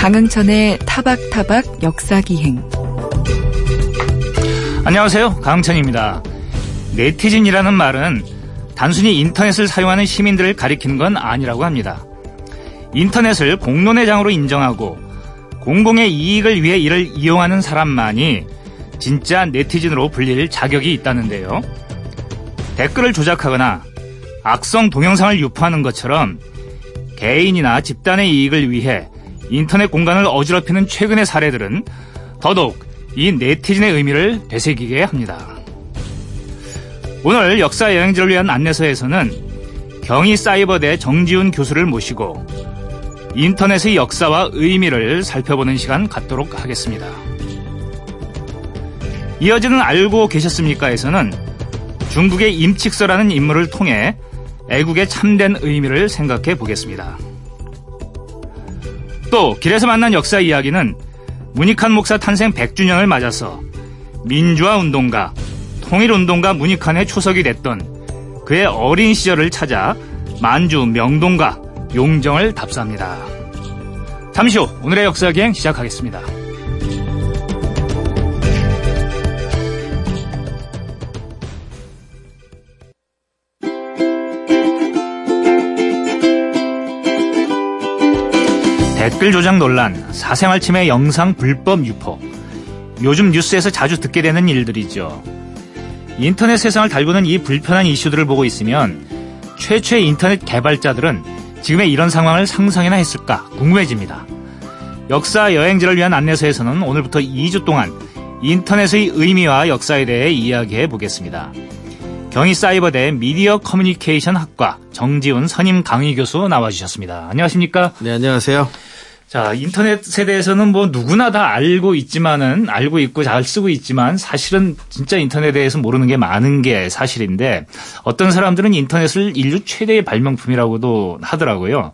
강흥천의 타박타박 역사기행. 안녕하세요. 강흥천입니다. 네티즌이라는 말은 단순히 인터넷을 사용하는 시민들을 가리키는 건 아니라고 합니다. 인터넷을 공론의 장으로 인정하고 공공의 이익을 위해 이를 이용하는 사람만이 진짜 네티즌으로 불릴 자격이 있다는데요. 댓글을 조작하거나 악성 동영상을 유포하는 것처럼 개인이나 집단의 이익을 위해 인터넷 공간을 어지럽히는 최근의 사례들은 더더욱 이 네티즌의 의미를 되새기게 합니다. 오늘 역사 여행지를 위한 안내서에서는 경희 사이버대 정지훈 교수를 모시고 인터넷의 역사와 의미를 살펴보는 시간 갖도록 하겠습니다. 이어지는 알고 계셨습니까에서는 중국의 임칙서라는 인물을 통해 애국의 참된 의미를 생각해 보겠습니다. 또 길에서 만난 역사 이야기는 문익한 목사 탄생 100주년을 맞아서 민주화 운동가, 통일 운동가 문익한의 초석이 됐던 그의 어린 시절을 찾아 만주 명동가 용정을 답사합니다. 잠시 후 오늘의 역사기행 시작하겠습니다. 댓글 조작 논란, 사생활 침해 영상 불법 유포. 요즘 뉴스에서 자주 듣게 되는 일들이죠. 인터넷 세상을 달구는 이 불편한 이슈들을 보고 있으면 최초의 인터넷 개발자들은 지금의 이런 상황을 상상이나 했을까 궁금해집니다. 역사 여행지를 위한 안내서에서는 오늘부터 2주 동안 인터넷의 의미와 역사에 대해 이야기해 보겠습니다. 경희사이버대 미디어 커뮤니케이션 학과 정지훈 선임 강의 교수 나와주셨습니다. 안녕하십니까? 네, 안녕하세요. 자, 인터넷에 대해서는 뭐 누구나 다 알고 있지만은 알고 있고 잘 쓰고 있지만 사실은 진짜 인터넷에 대해서 모르는 게 많은 게 사실인데 어떤 사람들은 인터넷을 인류 최대의 발명품이라고도 하더라고요.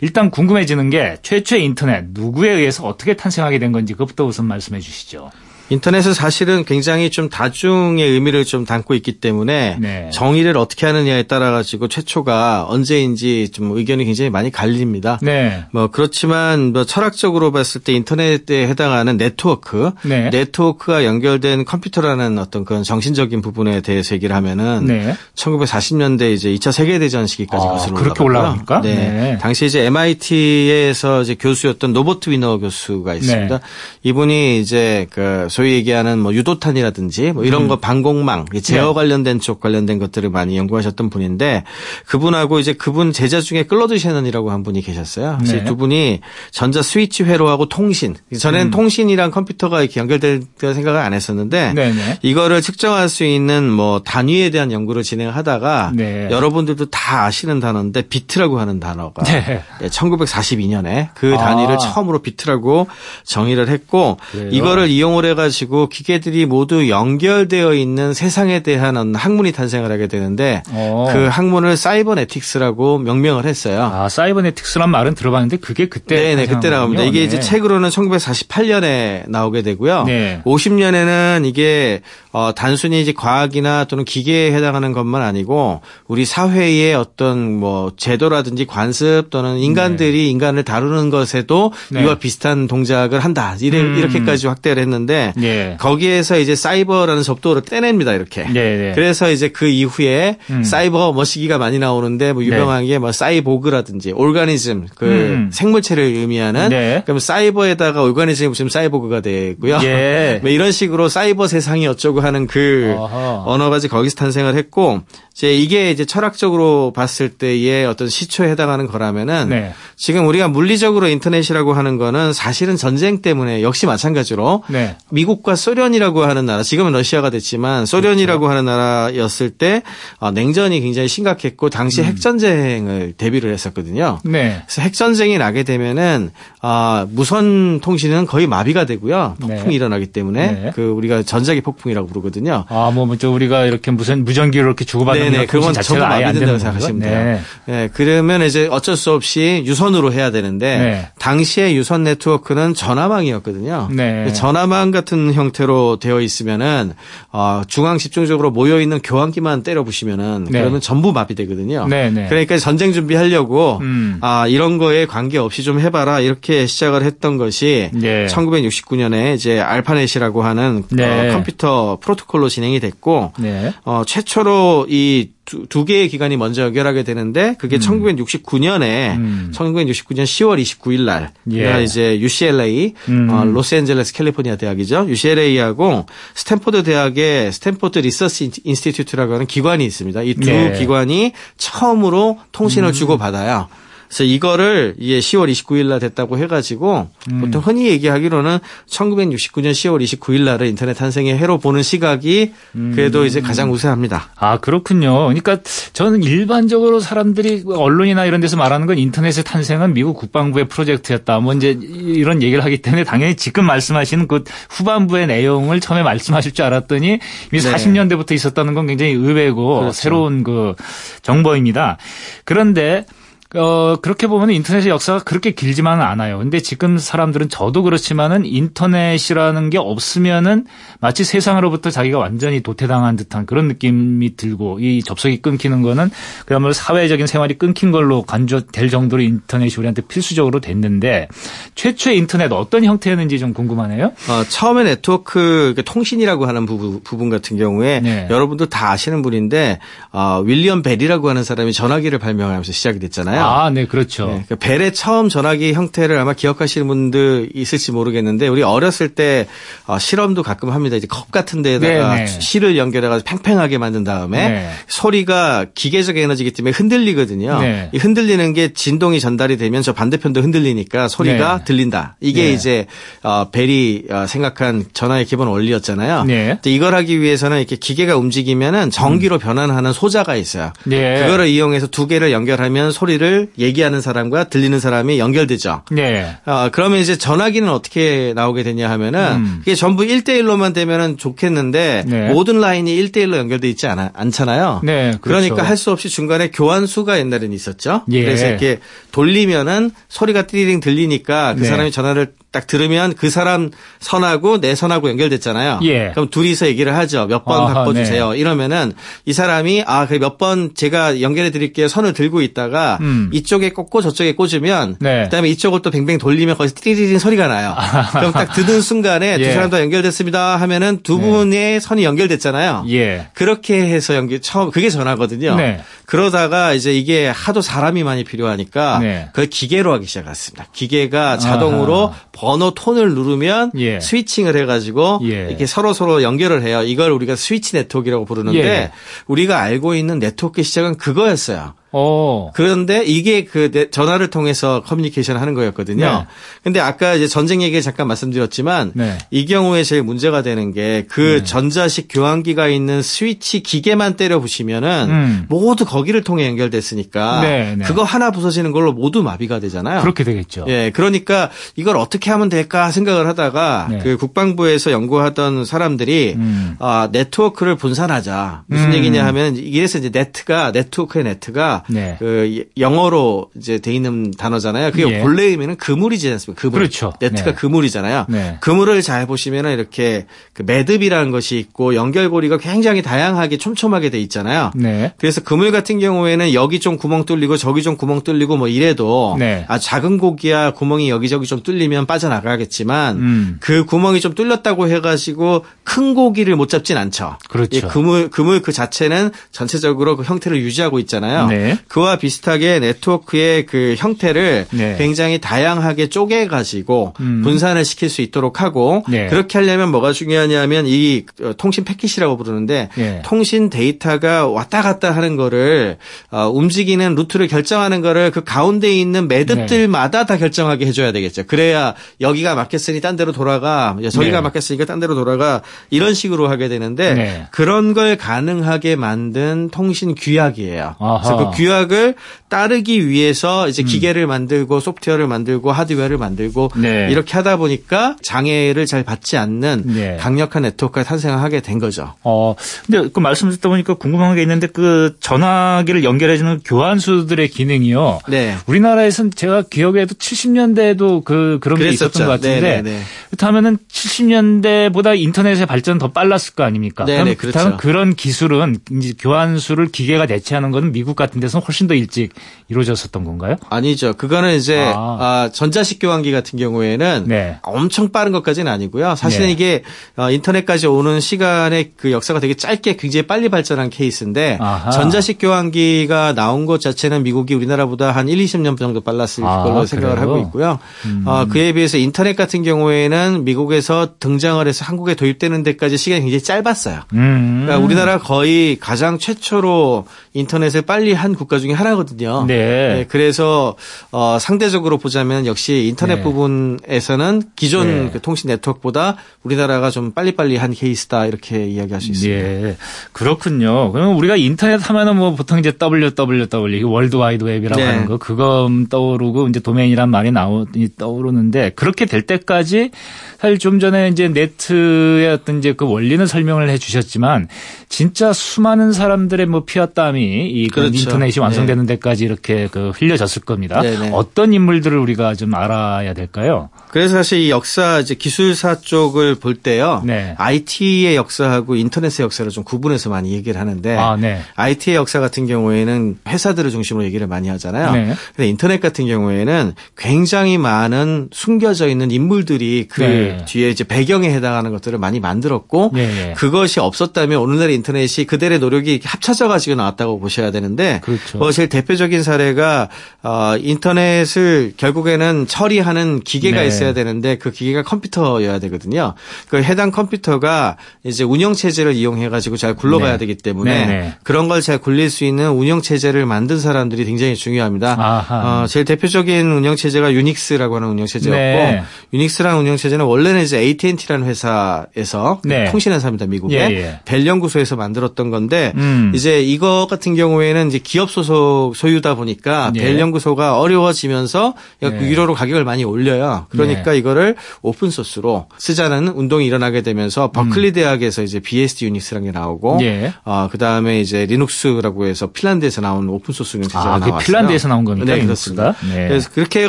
일단 궁금해지는 게 최초의 인터넷 누구에 의해서 어떻게 탄생하게 된 건지 그것부터 우선 말씀해 주시죠. 인터넷은 사실은 굉장히 좀 다중의 의미를 좀 담고 있기 때문에 네. 정의를 어떻게 하느냐에 따라 가지고 최초가 언제인지 좀 의견이 굉장히 많이 갈립니다. 네. 뭐 그렇지만 뭐 철학적으로 봤을 때 인터넷에 해당하는 네트워크, 네. 네트워크가 연결된 컴퓨터라는 어떤 그런 정신적인 부분에 대해서 얘기를 하면은 네. 1940년대 이제 2차 세계 대전 시기까지 아, 거슬러 그렇게. 올라갑니까? 네. 네. 당시 이제 MIT에서 이제 교수였던 노버트 위너 교수가 있습니다. 네. 이분이 이제 그 소위 얘기하는 뭐 유도탄이라든지 뭐 이런 음. 거 방공망, 제어 네. 관련된 쪽 관련된 것들을 많이 연구하셨던 분인데 그분하고 이제 그분 제자 중에 클로드 섀넌이라고 한 분이 계셨어요. 네. 이두 분이 전자 스위치 회로하고 통신. 전에는 음. 통신이랑 컴퓨터가 이렇게 연결될 때 생각을 안 했었는데 네네. 이거를 측정할 수 있는 뭐 단위에 대한 연구를 진행하다가 네. 여러분들도 다 아시는 단어인데 비트라고 하는 단어가 네. 1942년에 그 아. 단위를 처음으로 비트라고 정의를 했고 그래요? 이거를 이용을 해가지고 기계들이 모두 연결되어 있는 세상에 대한 학문이 탄생을 하게 되는데 어. 그 학문을 사이버네틱스라고 명명을 했어요. 아, 사이버네틱스란 말은 들어봤는데 그게 그때 네네 탄생한 그때 나옵니다. 거군요. 이게 네. 이제 책으로는 1948년에 나오게 되고요. 네. 50년에는 이게 어 단순히 이제 과학이나 또는 기계에 해당하는 것만 아니고 우리 사회의 어떤 뭐 제도라든지 관습 또는 인간들이 인간을 다루는 것에도 네. 이와 비슷한 동작을 한다. 이래, 음. 이렇게까지 확대를 했는데 네. 거기에서 이제 사이버라는 접두를 떼냅니다. 이렇게. 네네. 그래서 이제 그 이후에 음. 사이버 뭐 시기가 많이 나오는데 뭐 유명한 게 뭐 사이보그라든지 오르가니즘 그 음. 생물체를 의미하는 네. 그럼 사이버에다가 오르가니즘이 붙이면 사이보그가 되고요. 예. 뭐 이런 식으로 사이버 세상이 어쩌고 하는 그 어허. 언어가 이제 거기서 탄생을 했고 이제 이게 이제 철학적으로 봤을 때의 어떤 시초에 해당하는 거라면은 네. 지금 우리가 물리적으로 인터넷이라고 하는 거는 사실은 전쟁 때문에 역시 마찬가지로 네. 미국과 소련이라고 하는 나라, 지금은 러시아가 됐지만 소련이라고 그렇죠. 하는 나라였을 때 어, 냉전이 굉장히 심각했고 당시 핵 전쟁을 대비를 했었거든요. 음. 네. 그래서 핵 전쟁이 나게 되면은 아, 무선 통신은 거의 마비가 되고요. 폭풍이 네. 일어나기 때문에 네. 그 우리가 전자기 폭풍이라고 부르거든요. 아, 뭐, 먼저 우리가 이렇게 무슨 무전기로 이렇게 주고받는 네네, 그건 전부 마비된다고 생각하시면 거죠? 돼요. 네, 그러면 이제 어쩔 수 없이 유선으로 해야 되는데 네. 당시에 유선 네트워크는 전화망이었거든요. 네. 전화망 같은 형태로 되어 있으면은 어, 중앙 집중적으로 모여 있는 교환기만 때려 부시면은 네. 그러면 전부 마비되거든요. 네, 네. 그러니까 전쟁 준비하려고 음. 아 이런 거에 관계 없이 좀 해봐라 이렇게 이렇게 시작을 했던 것이 네. 1969년에 이제 알파넷이라고 하는 네. 어, 컴퓨터 프로토콜로 진행이 됐고 네. 어, 최초로 이 두, 두 개의 기관이 먼저 연결하게 되는데 그게 1969년에 음. 1969년 10월 29일 날 예. 이제 UCLA 음. 어, 로스앤젤레스 캘리포니아 대학이죠. UCLA하고 스탠포드 대학의 Stanford Research Institute라고 하는 기관이 있습니다. 이두 네. 기관이 처음으로 통신을 음. 주고 받아요. 그래서 이거를 이게 10월 29일 날 됐다고 해가지고 음. 보통 흔히 얘기하기로는 1969년 10월 29일 날을 인터넷 탄생의 해로 보는 시각이 음. 그래도 이제 가장 우세합니다. 아, 그렇군요. 그러니까 저는 일반적으로 사람들이 언론이나 이런 데서 말하는 건 인터넷의 탄생은 미국 국방부의 프로젝트였다. 뭐 이제 이런 얘기를 하기 때문에 당연히 지금 말씀하시는 그 후반부의 내용을 처음에 말씀하실 줄 알았더니 이미 네. 40년대부터 있었다는 건 굉장히 의외고 그렇죠. 새로운 그 정보입니다. 그런데 어, 그렇게 보면 인터넷의 역사가 그렇게 길지만은 않아요. 근데 지금 사람들은 저도 그렇지만은 인터넷이라는 게 없으면은 마치 세상으로부터 자기가 완전히 도태당한 듯한 그런 느낌이 들고 이 접속이 끊기는 거는 그야말로 사회적인 생활이 끊긴 걸로 간주될 정도로 인터넷이 우리한테 필수적으로 됐는데 최초의 인터넷 어떤 형태였는지 좀 궁금하네요. 어, 처음에 네트워크 그 통신이라고 하는 부분, 부분 같은 경우에 네. 여러분들 다 아시는 분인데 어, 윌리엄 벨이라고 하는 사람이 전화기를 발명하면서 시작이 됐잖아요. 아, 네, 그렇죠. 네, 그 벨의 처음 전화기 형태를 아마 기억하시는 분들 있을지 모르겠는데 우리 어렸을 때 어, 실험도 가끔 합니다. 이제 컵 같은 데다가 네, 네. 실을 연결해가지고 팽팽하게 만든 다음에 네. 소리가 기계적 에너지이기 때문에 흔들리거든요. 네. 이 흔들리는 게 진동이 전달이 되면 저 반대편도 흔들리니까 소리가 네. 들린다. 이게 네. 이제 어, 벨이 어, 생각한 전화의 기본 원리였잖아요. 이걸 하기 위해서는 이렇게 기계가 움직이면은 전기로 변환하는 소자가 있어요. 네. 그거를 이용해서 두 개를 연결하면 소리를 얘기하는 사람과 들리는 사람이 연결되죠. 네. 어, 그러면 이제 전화기는 어떻게 나오게 되냐 하면은 음. 그게 전부 1대1로만 되면은 좋겠는데 네. 모든 라인이 1대1로 연결돼 있지 않아, 않잖아요. 네, 그렇죠. 그러니까 할 수 없이 중간에 교환수가 옛날에는 있었죠. 예. 그래서 이렇게 돌리면은 소리가 띠리링 들리니까 그 네. 사람이 전화를 딱 들으면 그 사람 선하고 내 선하고 연결됐잖아요. 예. 그럼 둘이서 얘기를 하죠. 몇 번 바꿔주세요. 이러면은 이 사람이 아, 그몇번 제가 연결해 드릴게요. 선을 들고 있다가 음. 이쪽에 꽂고 저쪽에 꽂으면 네. 그다음에 이쪽을 또 뱅뱅 돌리면 거기서 띠리링 소리가 나요. 그럼 딱 듣는 순간에 예. 두 사람 다 연결됐습니다 하면은 두 네. 분의 선이 연결됐잖아요. 예. 그렇게 해서 연결 처음 그게 전화거든요. 네. 그러다가 이제 이게 하도 사람이 많이 필요하니까 네. 그걸 기계로 하기 시작했습니다. 기계가 자동으로 아하. 번호 톤을 누르면 예. 스위칭을 해가지고 예. 이렇게 서로 서로 연결을 해요. 이걸 우리가 스위치 네트워크라고 부르는데 예. 우리가 알고 있는 네트워크 시작은 그거였어요. 어. 그런데 이게 그 네- 전화를 통해서 커뮤니케이션 하는 거였거든요. 네. 근데 아까 이제 전쟁 얘기 잠깐 말씀드렸지만 네. 이 경우에 제일 문제가 되는 게그 전자식 교환기가 있는 스위치 기계만 때려 부시면은 음. 모두 거기를 통해 연결됐으니까 네, 네. 그거 하나 부서지는 걸로 모두 마비가 되잖아요. 그렇게 되겠죠. 예, 그러니까 이걸 어떻게 하면 될까 생각을 하다가 네. 그 국방부에서 연구하던 사람들이 음. 아, 네트워크를 분산하자. 무슨 음. 얘기냐 하면 이래서 이제 네트가 네트워크의 네트가 네. 그 영어로 이제 돼 있는 단어잖아요. 그게 예. 본래 의미는 그물이지 않습니까? 그물. 그렇죠. 네트가 네. 그물이잖아요. 네. 그물을 잘 보시면은 이렇게 그 매듭이라는 것이 있고 연결고리가 굉장히 다양하게 촘촘하게 돼 있잖아요. 네. 그래서 그물 같은 경우에는 여기 좀 구멍 뚫리고 저기 좀 구멍 뚫리고 뭐 이래도 네. 아 작은 고기야 구멍이 여기저기 좀 뚫리면 빠져나가겠지만 음. 그 구멍이 좀 뚫렸다고 해가지고 큰 고기를 못 잡진 않죠. 그렇죠. 이 그물 그물 그 자체는 전체적으로 그 형태를 유지하고 있잖아요. 네. 그와 비슷하게 네트워크의 그 형태를 네. 굉장히 다양하게 쪼개 가지고 음. 분산을 시킬 수 있도록 하고 네. 그렇게 하려면 뭐가 중요하냐면 이 어, 통신 패킷이라고 부르는데 예. 통신 데이터가 왔다 갔다 하는 거를 어, 움직이는 루트를 결정하는 거를 그 가운데 있는 매듭들마다 다 결정하게 해줘야 되겠죠. 그래야 여기가 막혔으니 딴 데로 돌아가, 저기가 네. 막혔으니까 딴 데로 돌아가 이런 식으로 하게 되는데 네. 그런 걸 가능하게 만든 통신 규약이에요. 아하. 음. 그래서 그 규약을 따르기 위해서 이제 기계를 만들고 소프트웨어를 만들고 하드웨어를 만들고 네. 이렇게 하다 보니까 장애를 잘 받지 않는 네. 강력한 네트워크가 탄생하게 된 거죠. 어, 근데 그 말씀 듣다 보니까 궁금한 게 있는데 그 전화기를 연결해주는 교환수들의 기능이요. 네. 우리나라에서는 제가 기억에도 70년대에도 그 그런 게 있었던 그랬었죠. 것 같은데 네네네. 그렇다면은 70년대보다 인터넷의 발전 더 빨랐을 거 아닙니까? 네네, 그럼 그렇죠. 그렇다면 그런 기술은 이제 교환수를 기계가 대체하는 거는 미국 같은 데서 비해서는 훨씬 더 일찍 이루어졌었던 건가요? 아니죠. 그거는 이제 아. 아, 전자식 교환기 같은 경우에는 네. 엄청 빠른 것까지는 아니고요. 사실은 네. 이게 어, 인터넷까지 오는 시간의 그 역사가 되게 짧게 굉장히 빨리 발전한 케이스인데 아하. 전자식 교환기가 나온 것 자체는 미국이 우리나라보다 한 1, 20년 정도 빨랐을 아, 걸로 생각을 그래요? 음. 하고 있고요. 어, 그에 비해서 인터넷 같은 경우에는 미국에서 등장을 해서 한국에 도입되는 데까지 시간이 굉장히 짧았어요. 음. 그러니까 우리나라 거의 가장 최초로 인터넷을 빨리 한 국가 중에 하나거든요. 네. 그래서 어, 상대적으로 보자면 역시 인터넷 네. 부분에서는 기존 네. 그 통신 네트워크보다 우리나라가 좀 빨리빨리 한 케이스다 이렇게 이야기할 수 있습니다. 예. 그렇군요. 그러면 우리가 인터넷 하면은 뭐 보통 이제 www, 이게 월드 와이드 웹이라고 네. 하는 거, 그거 떠오르고 이제 도메인이란 말이 나오, 떠오르는데 그렇게 될 때까지 사실 좀 전에 이제 네트의 어떤 이제 그 원리는 설명을 해 주셨지만 진짜 수많은 사람들의 뭐 피와 땀이 이그 그렇죠. 인터넷 이 완성되는 데까지 이렇게 그 흘려졌을 겁니다. 네, 네. 어떤 인물들을 우리가 좀 알아야 될까요? 그래서 사실 이 역사 이제 기술사 쪽을 볼 때요. 네. IT의 역사하고 인터넷의 역사를 좀 구분해서 많이 얘기를 하는데 아, 네. IT의 역사 같은 경우에는 회사들을 중심으로 얘기를 많이 하잖아요. 네. 근데 인터넷 같은 경우에는 굉장히 많은 숨겨져 있는 인물들이 그 네. 뒤에 이제 배경에 해당하는 것들을 많이 만들었고 예, 예. 그것이 없었다면 오늘날의 인터넷이 그들의 노력이 합쳐져 가지고 나왔다고 보셔야 되는데 그렇죠. 뭐 제일 대표적인 사례가 어, 인터넷을 결국에는 처리하는 기계가 네. 있어야 되는데 그 기계가 컴퓨터여야 되거든요. 그 해당 컴퓨터가 이제 운영 체제를 이용해 가지고 잘 굴러가야 네. 되기 때문에 네, 네. 그런 걸 잘 굴릴 수 있는 운영 체제를 만든 사람들이 굉장히 중요합니다. 아하. 어, 제일 대표적인 운영 체제가 유닉스라고 하는 운영 체제였고 네. 유닉스라는 운영 체제는 원래는 이제 AT&T라는 회사에서 그 네. 통신 회사입니다 미국에 예, 예. 벨 연구소에서 만들었던 건데 음. 이제 이거 같은 경우에는 이제 기업 소속 소유다 보니까 예. 벨 연구소가 어려워지면서 네. 유료로 가격을 많이 올려요. 그러니까 이거를 open source로 쓰자는 운동이 일어나게 되면서 버클리 대학에서 이제 BSD 유닉스라는 게 나오고 음. 예. 어, 그다음에 이제 리눅스라고 해서 핀란드에서 나온 open source 운영 체제가 아, 나왔어요. 핀란드에서 나온 겁니까? 네? 그렇습니다. 네. 그래서 그렇게 해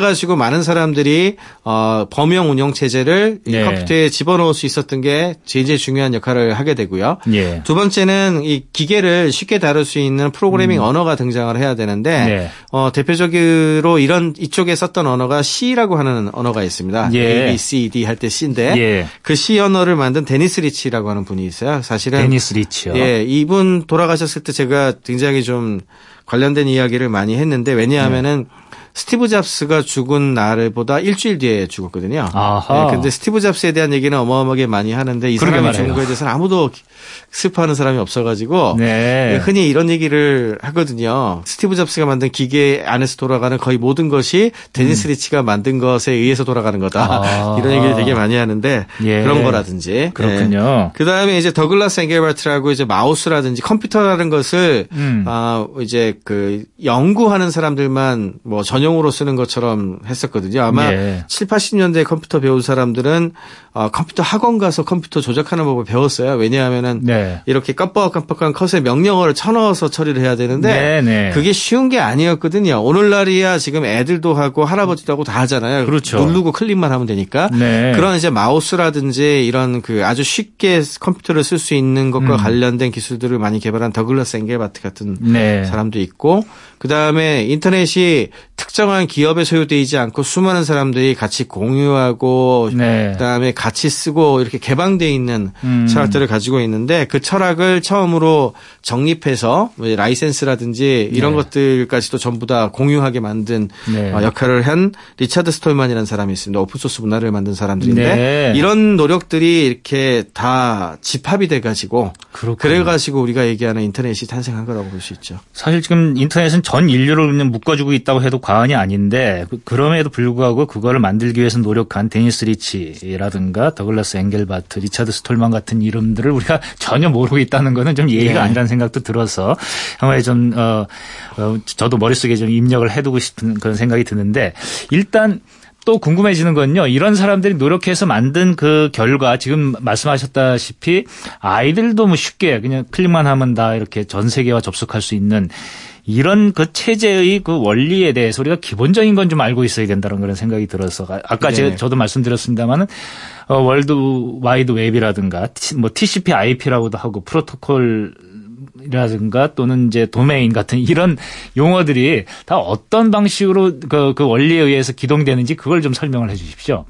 가지고 많은 사람들이 어, 범용 운영 체제를 이 네. 컴퓨터에 집어넣을 수 있었던 게 제일 중요한 역할을 하게 되고요. 예. 두 번째는 이 기계를 쉽게 다룰 수 있는 프로그래밍 언어가 등장을 해야 되는데 음. 네. 어, 대표적으로 이런 이쪽에 썼던 언어가 C라고 하는 언어가 있습니다. 예. A, B, C, D 할 때 C인데 예. 그 C 언어를 만든 데니스 리치라고 하는 분이 있어요. 사실은 데니스 리치요. 예, 이분 돌아가셨을 때 제가 굉장히 좀 관련된 이야기를 많이 했는데 왜냐하면은 네. 스티브 잡스가 죽은 날보다 일주일 뒤에 죽었거든요. 아하. 예, 근데 스티브 잡스에 대한 얘기는 어마어마하게 많이 하는데 이 사람이 말해요. 죽은 거에 대해서는 아무도 슬퍼하는 사람이 없어가지고 네. 흔히 이런 얘기를 하거든요. 스티브 잡스가 만든 기계 안에서 돌아가는 거의 모든 것이 데니스 리치가 만든 것에 의해서 돌아가는 거다. 음. 아. 이런 얘기를 되게 많이 하는데 예. 그런 거라든지 그렇군요. 그 다음에 이제 더글라스 엥겔바트라고 이제 마우스라든지 컴퓨터라는 것을 음. 아 이제 그 연구하는 사람들만 뭐 전용으로 쓰는 것처럼 했었거든요. 아마 예. 7, 80년대 컴퓨터 배운 사람들은 어, 컴퓨터 학원 가서 컴퓨터 조작하는 법을 배웠어요. 왜냐하면은 네. 이렇게 깜빡깜빡한 컷에 명령어를 쳐넣어서 처리를 해야 되는데 네, 네. 그게 쉬운 게 아니었거든요. 오늘날이야 지금 애들도 하고 할아버지도 하고 다 하잖아요. 그렇죠. 누르고 클릭만 하면 되니까. 네. 그런 이제 마우스라든지 이런 그 아주 쉽게 컴퓨터를 쓸 수 있는 것과 음. 관련된 기술들을 많이 개발한 더글라스 앵겔바트 같은 네. 사람도 있고 그 다음에 인터넷이 특정한 기업에 소유되지 않고 수많은 사람들이 같이 공유하고 네. 그다음에 같이 쓰고 이렇게 개방돼 있는 음. 철학들을 가지고 있는데 그 철학을 처음으로 정립해서 뭐 라이센스라든지 이런 네. 것들까지도 전부 다 공유하게 만든 네. 어, 역할을 한 리차드 스톨만이라는 사람이 있습니다. 오픈소스 문화를 만든 사람들인데 네. 이런 노력들이 이렇게 다 집합이 돼 가지고 그렇군요. 그래 가지고 우리가 얘기하는 인터넷이 탄생한 거라고 볼 수 있죠. 사실 지금 인터넷은 전 인류를 그냥 묶어주고 있다고 해도 과언이 아닌데 그- 그럼에도 불구하고 그거를 만들기 위해서 노력한 데니스 리치라든가 더글라스 엥겔바트, 리차드 스톨만 같은 이름들을 우리가 전혀 모르고 있다는 거는 좀 예의가 네. 아니라는 생각도 들어서 한번 좀 어, 어, 저도 머릿속에 좀 입력을 해두고 싶은 그런 생각이 드는데 일단 또 궁금해지는 건요. 이런 사람들이 노력해서 만든 그 결과 지금 말씀하셨다시피 아이들도 뭐 쉽게 그냥 클릭만 하면 다 이렇게 전 세계와 접속할 수 있는 이런 그 체제의 그 원리에 대해서 우리가 기본적인 건 좀 알고 있어야 된다는 그런 생각이 들어서 아- 아까 네. 제가 저도 말씀드렸습니다만은 어, 월드 와이드 웹이라든가 티- 뭐 TCP/IP라고도 하고 프로토콜 라든가 또는 이제 도메인 같은 이런 용어들이 다 어떤 방식으로 그, 그 원리에 의해서 기동되는지 그걸 좀 설명을 해 주십시오.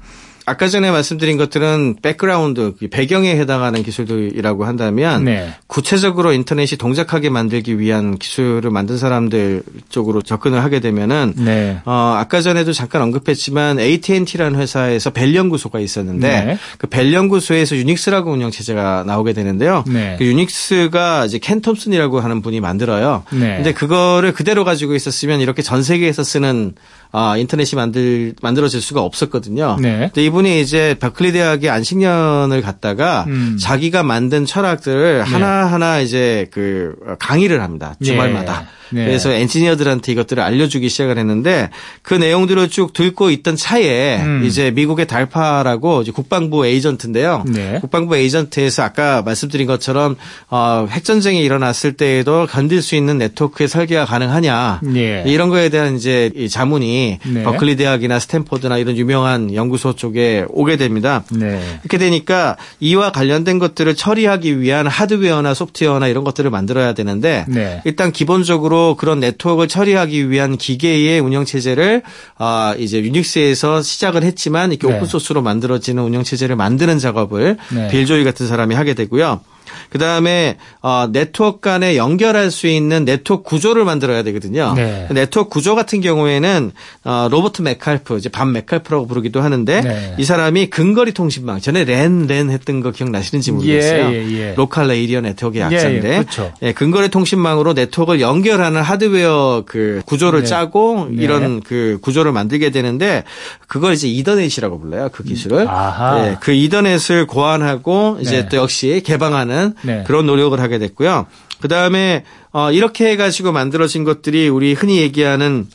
아까 전에 말씀드린 것들은 백그라운드 그 배경에 해당하는 기술들이라고 한다면 네. 구체적으로 인터넷이 동작하게 만들기 위한 기술을 만든 사람들 쪽으로 접근을 하게 되면은 네. 어 아까 전에도 잠깐 언급했지만 AT&T라는 회사에서 벨 연구소가 있었는데 네. 그 벨 연구소에서 유닉스라고 운영 체제가 나오게 되는데요. 네. 그 유닉스가 이제 켄 톰슨이라고 하는 분이 만들어요. 네. 근데 그거를 그대로 가지고 있었으면 이렇게 전 세계에서 쓰는 아, 인터넷이 만들 만들어질 수가 없었거든요. 네. 근데 이분이 이제 버클리 대학에 안식년을 갔다가 음. 자기가 만든 철학들을 하나하나 이제 그 강의를 합니다. 주말마다. 네. 그래서 엔지니어들한테 이것들을 알려주기 시작을 했는데 그 내용들을 쭉 듣고 있던 차에 음. 이제 미국의 DARPA라고 이제 국방부 에이전트인데요. 네. 국방부 에이전트에서 아까 말씀드린 것처럼 어, 핵전쟁이 일어났을 때에도 견딜 수 있는 네트워크의 설계가 가능하냐 예. 이런 거에 대한 이제 이 자문이 네. 버클리 대학이나 스탠포드나 이런 유명한 연구소 쪽에 오게 됩니다. 네. 이렇게 되니까 이와 관련된 것들을 처리하기 위한 하드웨어나 소프트웨어나 이런 것들을 만들어야 되는데 네. 일단 기본적으로 그런 네트워크를 처리하기 위한 기계의 운영 체제를 아 이제 유닉스에서 시작을 했지만 이렇게 네. 오픈 소스로 만들어지는 운영 체제를 만드는 작업을 네. 빌 조이 같은 사람이 하게 되고요. 그 다음에 어, 네트워크 간에 연결할 수 있는 네트워크 구조를 만들어야 되거든요. 네. 네트워크 구조 같은 경우에는 어, 로버트 메칼프, 이제 밥 메칼프라고 부르기도 하는데 네. 이 사람이 근거리 통신망 전에 랜 랜 했던 거 기억나시는지 모르겠어요. 예, 예, 예. local area network의 예, 약자인데 예, 그렇죠. 예, 근거리 통신망으로 네트워크를 연결하는 하드웨어 그 구조를 네. 짜고 네. 이런 그 구조를 만들게 되는데 그걸 이제 이더넷이라고 불러요. 그 기술을. 아하. 예, 그 이더넷을 고안하고 이제 네. 또 역시 개방하는 네. 그런 노력을 하게 됐고요. 그 다음에 어, 이렇게 해가지고 만들어진 것들이 우리 흔히 얘기하는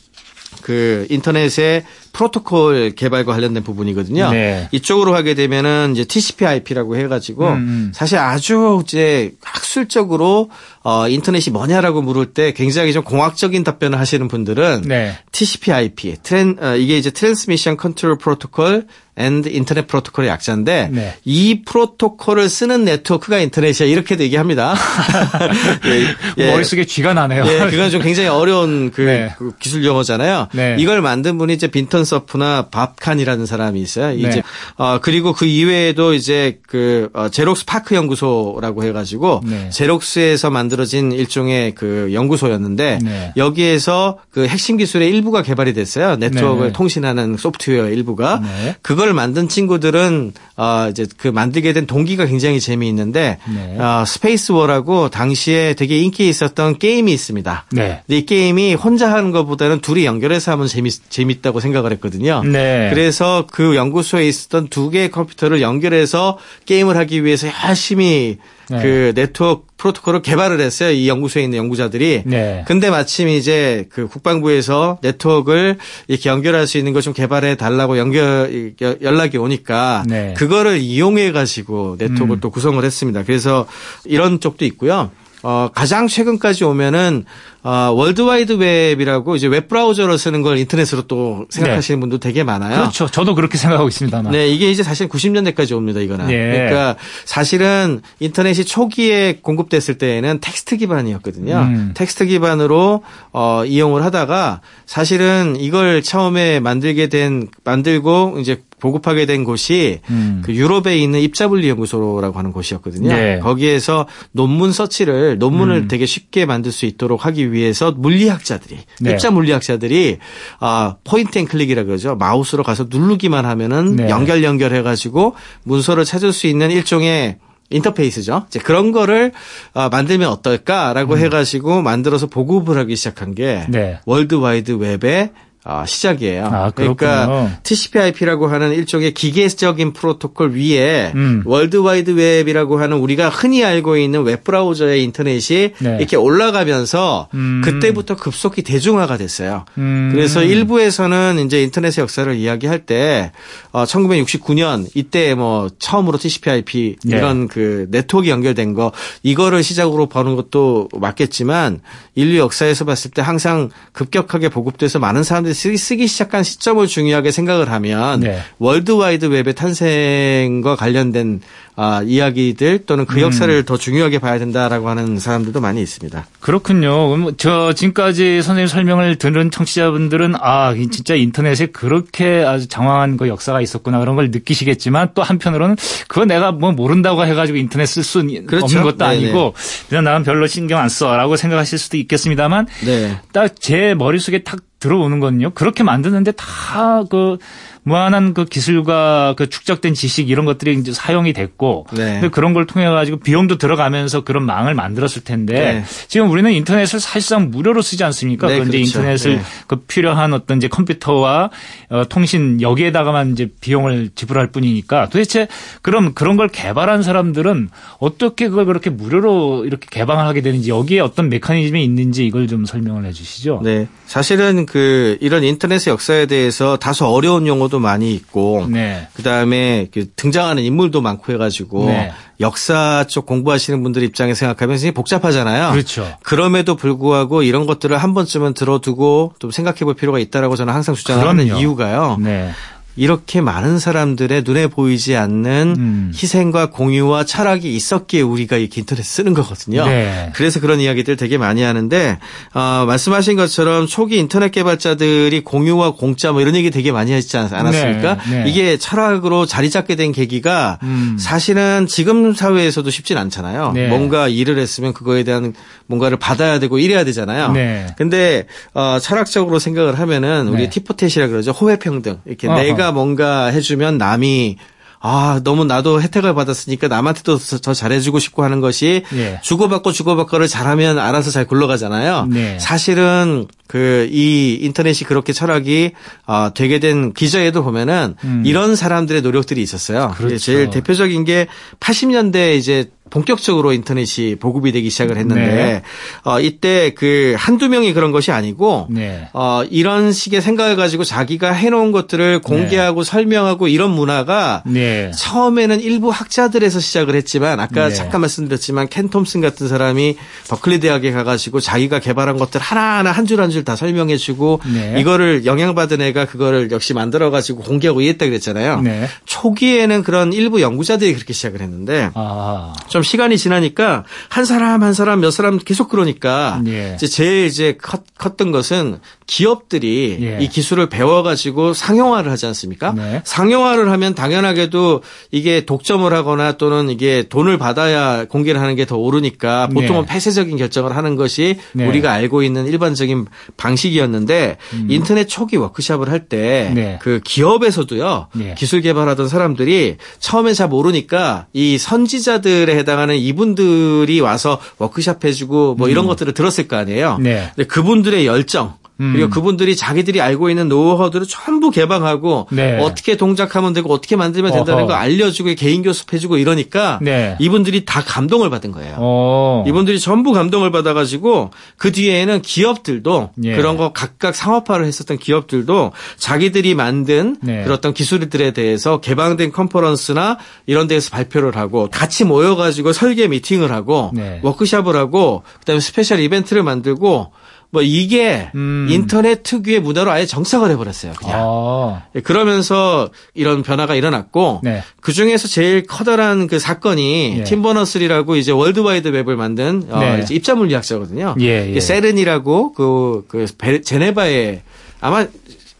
그 인터넷의 프로토콜 개발과 관련된 부분이거든요. 네. 이쪽으로 하게 되면은 이제 TCP/IP라고 해가지고 음, 음. 사실 아주 이제 학술적으로 어 인터넷이 뭐냐라고 물을 때 굉장히 좀 공학적인 답변을 하시는 분들은 네. TCP/IP 트랜 어, 이게 이제 Transmission Control Protocol and Internet Protocol의 약자인데 네. 이 프로토콜을 쓰는 네트워크가 인터넷이야 이렇게 얘기합니다. 예, 예. 머릿속에 쥐가 나네요. 예, 그건 좀 굉장히 어려운 그, 네. 그 기술 용어잖아요. 네. 이걸 만든 분이 이제 빈턴 서프나 밥 칸이라는 사람이 있어요. 이제 네. 어 그리고 그 이외에도 이제 그 어, 제록스 파크 연구소라고 해가지고 네. 제록스에서 만들어진 일종의 그 연구소였는데 네. 여기에서 그 핵심 기술의 일부가 개발이 됐어요. 네트워크를 네. 통신하는 소프트웨어 일부가 네. 그걸 만든 친구들은 어 이제 그 만들게 된 동기가 굉장히 재미있는데 네. 어, Space War라고 당시에 되게 인기 있었던 게임이 있습니다. 네. 이 게임이 혼자 하는 것보다는 둘이 연결해서 하면 재밌, 재밌다고 생각을 했거든요. 네. 그래서 그 연구소에 있었던 두 개의 컴퓨터를 연결해서 게임을 하기 위해서 열심히 네. 그 네트워크 프로토콜을 개발을 했어요. 이 연구소에 있는 연구자들이. 네. 근데 마침 이제 그 국방부에서 네트워크를 이렇게 연결할 수 있는 걸 좀 개발해 달라고 연결 여- 연락이 오니까 네. 그거를 이용해 가지고 네트워크를 음. 또 구성을 했습니다. 그래서 이런 쪽도 있고요. 어, 가장 최근까지 오면은 어, 월드와이드 웹이라고 이제 웹 브라우저로 쓰는 걸 인터넷으로 또 생각하시는 분도 되게 많아요. 그렇죠. 저도 그렇게 생각하고 있습니다만. 네, 이게 이제 사실 90년대까지 옵니다, 이거는. 예. 그러니까 사실은 인터넷이 초기에 공급됐을 때에는 텍스트 기반이었거든요. 음. 텍스트 기반으로 어, 이용을 하다가 사실은 이걸 처음에 만들게 된 만들고 이제 보급하게 된 곳이 음. 그 유럽에 있는 입자물리 연구소라고 하는 곳이었거든요. 네. 거기에서 논문 서치를 논문을 음. 되게 쉽게 만들 수 있도록 하기 위해서 물리학자들이 네. 입자 물리학자들이 아 point and click이라 그러죠. 마우스로 가서 누르기만 하면은 네. 연결 연결해 가지고 문서를 찾을 수 있는 일종의 인터페이스죠. 이제 그런 거를 아, 만들면 어떨까라고 해가지고 만들어서 보급을 하기 시작한 게 음. 네. 월드 와이드 웹의 아, 시작이에요. 아, 그러니까. TCP/IP라고 하는 일종의 기계적인 프로토콜 위에 음. 월드와이드 웹이라고 하는 우리가 흔히 알고 있는 웹 브라우저의 인터넷이 네. 이렇게 올라가면서 음. 그때부터 급속히 대중화가 됐어요. 음. 그래서 일부에서는 이제 인터넷의 역사를 이야기할 때 어, 1969년 이때 뭐 처음으로 TCP/IP 네. 이런 그 네트워크 연결된 거 이거를 시작으로 보는 것도 맞겠지만 인류 역사에서 봤을 때 항상 급격하게 보급돼서 많은 사람들이 사람들이 쓰기, 쓰기 시작한 시점을 중요하게 생각을 하면 네. 월드와이드 웹의 탄생과 관련된 아, 이야기들 또는 그 역사를 음. 더 중요하게 봐야 된다라고 하는 사람들도 많이 있습니다. 그렇군요. 저 지금까지 선생님 설명을 들은 청취자분들은 아이 진짜 인터넷에 그렇게 아주 장황한 그 역사가 있었구나 그런 걸 느끼시겠지만 또 한편으로는 그거 내가 뭐 모른다고 해가지고 인터넷 쓸수 그렇죠. 없는 것도 네네. 아니고 그냥 나는 별로 신경 안 써라고 생각하실 수도 있겠습니다만 네. 딱 제 머릿속에 탁 들어오는 거는요. 그렇게 만드는데 다 그 무한한 그 기술과 그 축적된 지식 이런 것들이 이제 사용이 됐고 네. 그런 걸 통해 가지고 비용도 들어가면서 그런 망을 만들었을 텐데 네. 지금 우리는 인터넷을 사실상 무료로 쓰지 않습니까? 네, 그 이제 그렇죠. 인터넷을 네. 그 필요한 어떤 이제 컴퓨터와 어, 통신 여기에다가만 이제 비용을 지불할 뿐이니까 도대체 그럼 그런 걸 개발한 사람들은 어떻게 그걸 그렇게 무료로 이렇게 개방을 하게 되는지 여기에 어떤 메커니즘이 있는지 이걸 좀 설명을 해 주시죠. 네. 사실은 그 이런 인터넷의 역사에 대해서 다소 어려운 용어도 많이 있고 네. 그다음에 그 등장하는 인물도 많고 해가지고 네. 역사 쪽 공부하시는 분들 입장에 생각하면 굉장히 복잡하잖아요. 그렇죠. 그럼에도 불구하고 이런 것들을 한 번쯤은 들어두고 좀 생각해 볼 필요가 있다라고 저는 항상 주장하는 그럼요. 이유가요. 네. 이렇게 많은 사람들의 눈에 보이지 않는 음. 희생과 공유와 철학이 있었기에 우리가 이렇게 인터넷 쓰는 거거든요. 네. 그래서 그런 이야기들 되게 많이 하는데 어, 말씀하신 것처럼 초기 인터넷 개발자들이 공유와 공짜 뭐 이런 얘기 되게 많이 하지 않- 않았습니까? 네, 네. 이게 철학으로 자리 잡게 된 계기가 음. 사실은 지금 사회에서도 쉽진 않잖아요. 네. 뭔가 일을 했으면 그거에 대한 뭔가를 받아야 되고 이래야 되잖아요. 네. 근데 어, 철학적으로 생각을 하면은 우리 네. 티포텟이라 그러죠. 호혜평등. 이렇게 어허. 내가 뭔가 해주면 남이 아, 너무 나도 혜택을 받았으니까 남한테도 더- 더 잘해주고 싶고 하는 것이 예. 주고받고 주고받고를 잘하면 알아서 잘 굴러가잖아요. 네. 사실은 그 이 인터넷이 그렇게 철학이 어, 되게 된 기저에도 보면은 음. 이런 사람들의 노력들이 있었어요. 그렇죠. 제일 대표적인 게 80년대 이제 본격적으로 인터넷이 보급이 되기 시작을 했는데 네. 어, 이때 그 한두 명이 그런 것이 아니고 네. 어, 이런 식의 생각을 가지고 자기가 해놓은 것들을 공개하고 설명하고 이런 문화가 네. 처음에는 일부 학자들에서 시작을 했지만 아까 네. 잠깐 말씀드렸지만 켄 톰슨 같은 사람이 버클리 대학에 가가지고 자기가 개발한 것들 하나하나 한 줄 한 줄 다 설명해주고 네. 이거를 영향받은 애가 그거를 역시 만들어가지고 공개하고 이랬다 그랬잖아요. 네. 초기에는 그런 일부 연구자들이 그렇게 시작을 했는데 아. 좀 시간이 지나니까 한 사람 한 사람 몇 사람 계속 그러니까 예. 이제 제일 이제 컸, 컸던 것은 기업들이 예. 이 기술을 배워가지고 상용화를 하지 않습니까? 네. 상용화를 하면 당연하게도 이게 독점을 하거나 또는 이게 돈을 받아야 공개를 하는 게 더 오르니까 보통은 네. 폐쇄적인 결정을 하는 것이 네. 우리가 알고 있는 일반적인 방식이었는데 인터넷 초기 워크샵을 할때 네. 그 기업에서도요 네. 기술 개발하던 사람들이 처음에 잘 모르니까 이 선지자들에 해당 하는 이분들이 와서 워크샵 해주고 뭐 이런 것들을 들었을 거 아니에요. 음. 네. 근데 그분들의 열정 음. 그리고 그분들이 자기들이 알고 있는 노하우들을 전부 개방하고 네. 어떻게 동작하면 되고 어떻게 만들면 된다는. 거 알려주고 개인 교습해주고 이러니까 네. 이분들이 다 감동을 받은 거예요. 어. 이분들이 전부 감동을 받아가지고 그 뒤에는 기업들도 예. 그런 거 각각 상업화를 했었던 기업들도 자기들이 만든 네. 그런 어떤 기술들에 대해서 개방된 컨퍼런스나 이런 데에서 발표를 하고 같이 모여가지고 설계 미팅을 하고 네. 워크샵을 하고 그다음에 special event를 만들고 뭐 이게 음. 인터넷 특유의 문화로 아예 정착을 해버렸어요. 그냥. 아. 예, 그러면서 이런 변화가 일어났고 네. 그 중에서 제일 커다란 그 사건이 예. 팀 버너스리라고 이제 월드와이드 웹을 만든 어, 네. 이제 입자 물리학자거든요. 예, 예. CERN이라고 그, 그 베- 제네바에 아마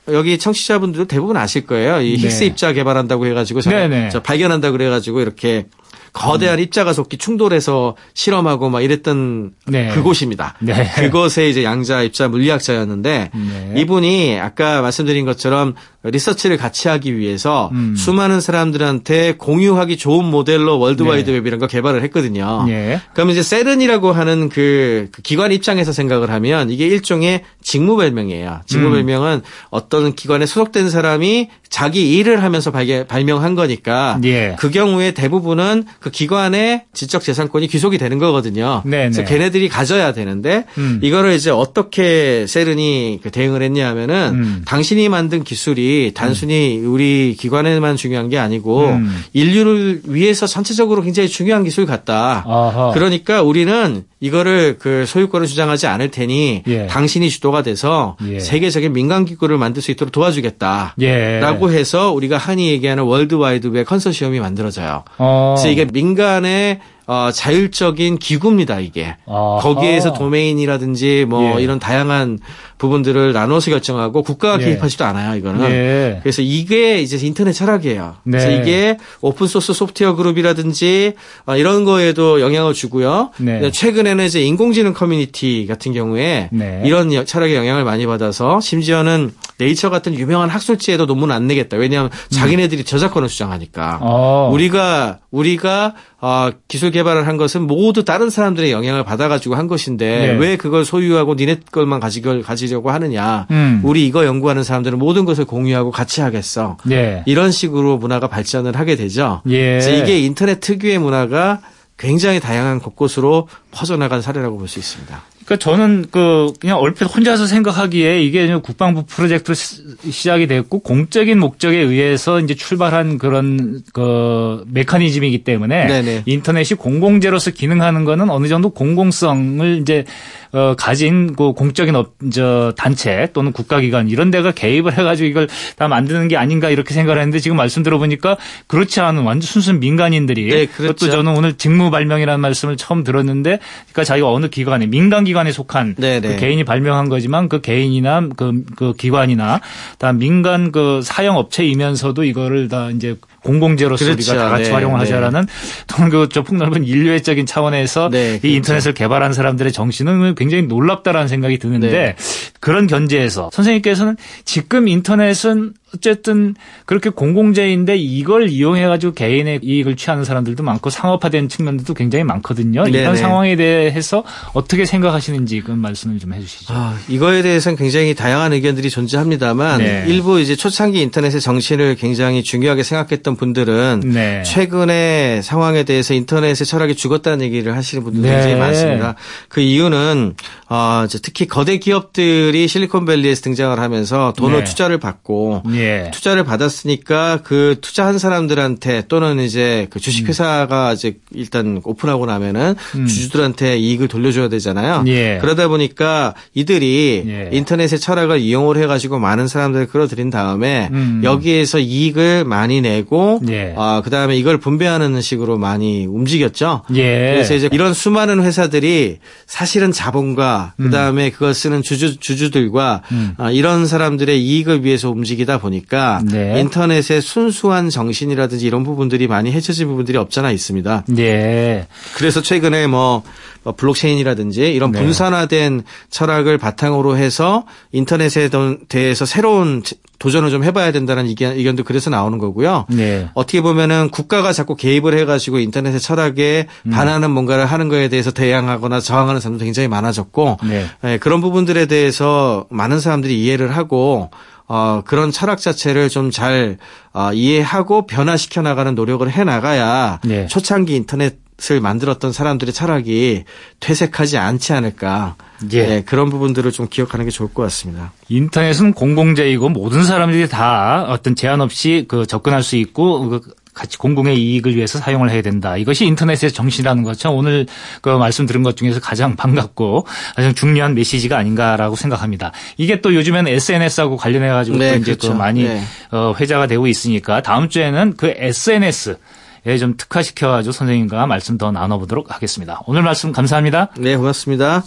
여기 청취자분들도 대부분 아실 거예요. 이 네. 힉스 입자 개발한다고 해가지고 저, 네, 네. 저 발견한다고 그래가지고 이렇게 거대한 입자 가속기 충돌해서 실험하고 막 이랬던 네. 그곳입니다. 네. 그것의 이제 양자 입자 물리학자였는데 네. 이분이 아까 말씀드린 것처럼 리서치를 같이 하기 위해서 음. 수많은 사람들한테 공유하기 좋은 모델로 월드와이드 네. 웹이라는 걸 개발을 했거든요. 예. 그러면 이제 CERN이라고 하는 그, 그 기관 입장에서 생각을 하면 이게 일종의 직무발명이에요. 직무발명은 어떤 기관에 소속된 사람이 자기 일을 하면서 발견, 발명한 거니까 예. 그 경우에 대부분은 그 기관의 지적 재산권이 귀속이 되는 거거든요. 네네. 그래서 걔네들이 가져야 되는데 음. 이거를 이제 어떻게 세른이 그 대응을 했냐 하면은 음. 당신이 만든 기술이 기술이 단순히 우리 기관에만 중요한 게 아니고 음. 인류를 위해서 전체적으로 굉장히 중요한 기술 같다. 아하. 그러니까 우리는 이거를 그 소유권을 주장하지 않을 테니 예. 당신이 주도가 돼서 예. 세계적인 민간 기구를 만들 수 있도록 도와주겠다. 예. 라고 해서 우리가 흔히 얘기하는 월드와이드 웹 컨소시엄이 만들어져요. 어. 그래서 이게 민간의 어, 자율적인 기구입니다, 이게. 아하. 거기에서 도메인이라든지 뭐 예. 이런 다양한 부분들을 나눠서 결정하고 국가가 예. 개입하지도 않아요, 이거는. 예. 그래서 이게 이제 인터넷 철학이에요. 네. 그래서 이게 오픈 소스 소프트웨어 그룹이라든지 어, 이런 거에도 영향을 주고요. 네. 최근에는 이제 인공지능 커뮤니티 같은 경우에 네. 이런 여- 철학의 영향을 많이 받아서 심지어는 네이처 같은 유명한 학술지에도 논문 안 내겠다. 왜냐하면 자기네들이 저작권을 주장하니까. 음. 어. 우리가 우리가 어, 기술 개발을 한 것은 모두 다른 사람들의 영향을 받아가지고 한 것인데 네. 왜 그걸 소유하고 니네 것만 가지고 가지려고 하느냐? 음. 우리 이거 연구하는 사람들은 모든 것을 공유하고 같이 하겠어. 네. 이런 식으로 문화가 발전을 하게 되죠. 예. 이게 인터넷 특유의 문화가 굉장히 다양한 곳곳으로 퍼져나간 사례라고 볼 수 있습니다. 그러니까 저는 그 그냥 얼핏 혼자서 생각하기에 이게 국방부 프로젝트로 시- 시작이 됐고 공적인 목적에 의해서 이제 출발한 그런 그 메커니즘이기 때문에 네네. 인터넷이 공공재로서 기능하는 거는 어느 정도 공공성을 이제 어 가진 그 공적인 업, 저 단체 또는 국가기관 이런 데가 개입을 해가지고 이걸 다 만드는 게 아닌가 이렇게 생각을 했는데 지금 말씀 들어보니까 그렇지 않은 완전 순수 민간인들이 네, 그렇죠. 그것도 저는 오늘 직무 발명이라는 말씀을 처음 들었는데 그러니까 자기가 어느 기관에 민간 기관에 속한 네 네. 그 개인이 발명한 거지만 그 개인이나 그, 그 기관이나 다 민간 그 사용 업체이면서도 이거를 다 이제 공공재로서 그렇죠. 우리가 다 같이 네, 활용을 네. 하자라는 또는 그저 폭넓은 인류애적인 차원에서 네, 이 그렇죠. 인터넷을 개발한 사람들의 정신은 굉장히 놀랍다라는 생각이 드는데 네. 그런 견제에서 선생님께서는 지금 인터넷은 어쨌든 그렇게 공공재인데 이걸 이용해 가지고 개인의 이익을 취하는 사람들도 많고 상업화된 측면들도 굉장히 많거든요. 이런 네네. 상황에 대해서 어떻게 생각하시는지 그 말씀을 좀 해주시죠. 아, 이거에 대해서는 굉장히 다양한 의견들이 존재합니다만 네. 일부 이제 초창기 인터넷의 정신을 굉장히 중요하게 생각했던 분들은 네. 최근의 상황에 대해서 인터넷의 철학이 죽었다는 얘기를 하시는 분들이 네. 굉장히 많습니다. 그 이유는 어, 특히 거대 기업들이 실리콘밸리에서 등장을 하면서 돈을 네. 투자를 받고 예. 투자를 받았으니까 그 투자한 사람들한테 또는 이제 그 주식회사가 이제 일단 오픈하고 나면은 음. 주주들한테 이익을 돌려줘야 되잖아요. 예. 그러다 보니까 이들이 예. 인터넷의 철학을 이용을 해가지고 많은 사람들을 끌어들인 다음에 음. 여기에서 이익을 많이 내고 예. 아, 그다음에 이걸 분배하는 식으로 많이 움직였죠. 예. 그래서 이제 이런 수많은 회사들이 사실은 자본과 그다음에 그걸 쓰는 주주 주주들과 음. 아, 이런 사람들의 이익을 위해서 움직이다 보니 까 네. 인터넷의 순수한 정신이라든지 이런 부분들이 많이 헤쳐진 부분들이 없잖아 있습니다. 예. 그래서 최근에 뭐 어, 블록체인이라든지 이런 네. 분산화된 철학을 바탕으로 해서 인터넷에 던- 대해서 새로운 도전을 좀 해봐야 된다는 의견, 의견도 그래서 나오는 거고요. 네. 어떻게 보면은 국가가 자꾸 개입을 해가지고 인터넷의 철학에 음. 반하는 뭔가를 하는 거에 대해서 대항하거나 저항하는 사람도 굉장히 많아졌고 네. 예, 그런 부분들에 대해서 많은 사람들이 이해를 하고 어, 그런 철학 자체를 좀잘 어, 이해하고 변화시켜 나가는 노력을 해 나가야 네. 초창기 인터넷을 만들었던 사람들의 철학이 퇴색하지 않지 않을까. 예. 예, 그런 부분들을 좀 기억하는 게 좋을 것 같습니다. 인터넷은 공공재이고 모든 사람들이 다 어떤 제한 없이 그 접근할 수 있고 그 같이 공공의 이익을 위해서 사용을 해야 된다. 이것이 인터넷의 정신이라는 것죠. 오늘 그 말씀 들은 것 중에서 가장 반갑고 가장 중요한 메시지가 아닌가라고 생각합니다. 이게 또 요즘에는 SNS하고 관련해 가지고 네, 또 이제 그렇죠. 그 많이 네. 어, 회자가 되고 있으니까 다음 주에는 그 SNS 에좀 특화시켜가지고 선생님과 말씀 더 나눠보도록 하겠습니다. 오늘 말씀 감사합니다. 네, 고맙습니다.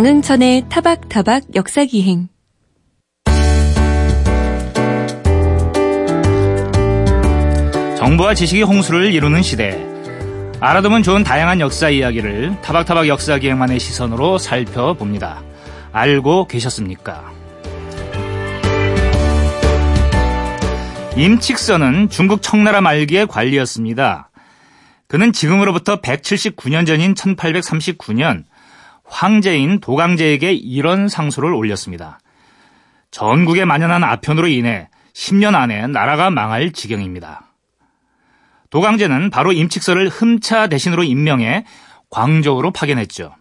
강흥천의 타박타박 역사기행 정보와 지식이 홍수를 이루는 시대. 알아두면 좋은 다양한 역사 이야기를 타박타박 역사 기행만의 시선으로 살펴봅니다. 알고 계셨습니까? 임칙선은 중국 청나라 말기의 관리였습니다. 그는 지금으로부터 179년 전인 1839년 황제인 도강제에게 이런 상소를 올렸습니다. 전국에 만연한 아편으로 인해 10년 안에 나라가 망할 지경입니다. 도강제는 바로 임칙서를 흠차 대신으로 임명해 광저우로 파견했죠.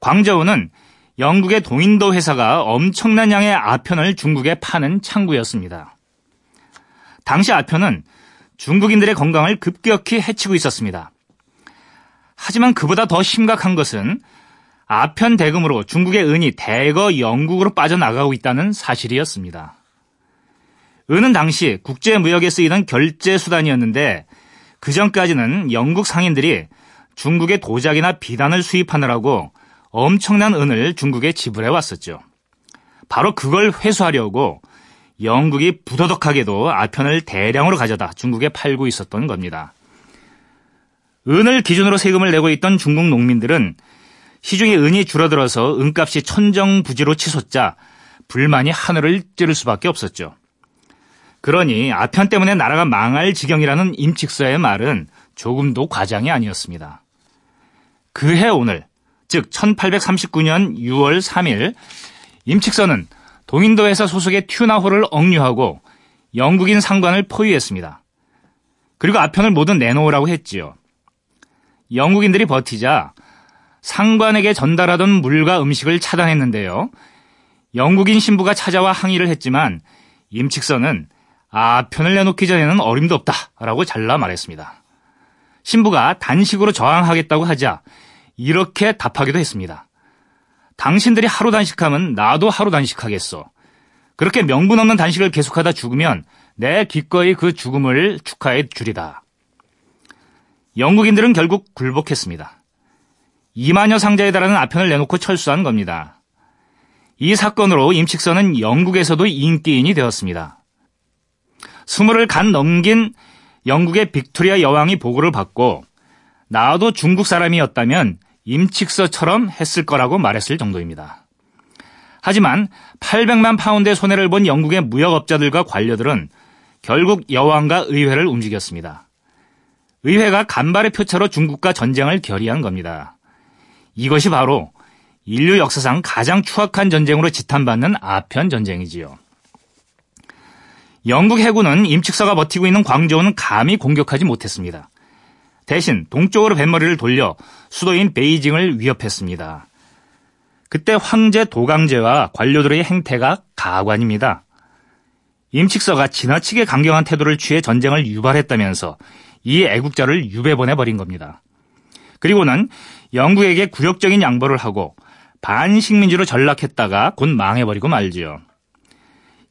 광저우는 영국의 동인도 회사가 엄청난 양의 아편을 중국에 파는 창구였습니다. 당시 아편은 중국인들의 건강을 급격히 해치고 있었습니다. 하지만 그보다 더 심각한 것은 아편 대금으로 중국의 은이 대거 영국으로 빠져나가고 있다는 사실이었습니다. 은은 당시 국제 무역에 쓰이던 결제 수단이었는데 그 전까지는 영국 상인들이 중국의 도자기나 비단을 수입하느라고 엄청난 은을 중국에 지불해 왔었죠. 바로 그걸 회수하려고 영국이 부도덕하게도 아편을 대량으로 가져다 중국에 팔고 있었던 겁니다. 은을 기준으로 세금을 내고 있던 중국 농민들은 시중에 은이 줄어들어서 은값이 천정부지로 치솟자 불만이 하늘을 찌를 수밖에 없었죠. 그러니 아편 때문에 나라가 망할 지경이라는 임칙서의 말은 조금도 과장이 아니었습니다. 그해 오늘, 즉 1839년 6월 3일 임칙서는 동인도 회사 소속의 튜나호를 억류하고 영국인 상관을 포위했습니다. 그리고 아편을 모두 내놓으라고 했지요. 영국인들이 버티자 상관에게 전달하던 물과 음식을 차단했는데요. 영국인 신부가 찾아와 항의를 했지만 임칙서는 아편을 내놓기 전에는 어림도 없다 라고 잘라 말했습니다. 신부가 단식으로 저항하겠다고 하자 이렇게 답하기도 했습니다. 당신들이 하루 단식하면 나도 하루 단식하겠어. 그렇게 명분 없는 단식을 계속하다 죽으면 내 기꺼이 그 죽음을 축하해 주리다. 영국인들은 결국 굴복했습니다. 2만여 상자에 달하는 아편을 내놓고 철수한 겁니다. 이 사건으로 임칙선은 영국에서도 인기인이 되었습니다. 스물을 갓 넘긴 영국의 빅토리아 여왕이 보고를 받고 나도 중국 사람이었다면 임칙서처럼 했을 거라고 말했을 정도입니다. 하지만 800만 파운드의 손해를 본 영국의 무역업자들과 관료들은 결국 여왕과 의회를 움직였습니다. 의회가 간발의 표차로 중국과 전쟁을 결의한 겁니다. 이것이 바로 인류 역사상 가장 추악한 전쟁으로 지탄받는 아편 전쟁이지요. 영국 해군은 임칙서가 버티고 있는 광저우는 감히 공격하지 못했습니다. 대신 동쪽으로 뱃머리를 돌려 수도인 베이징을 위협했습니다. 그때 황제 도강제와 관료들의 행태가 가관입니다. 임칙서가 지나치게 강경한 태도를 취해 전쟁을 유발했다면서 이 애국자를 유배 보내버린 겁니다. 그리고는 영국에게 굴욕적인 양보를 하고 반식민지로 전락했다가 곧 망해버리고 말지요.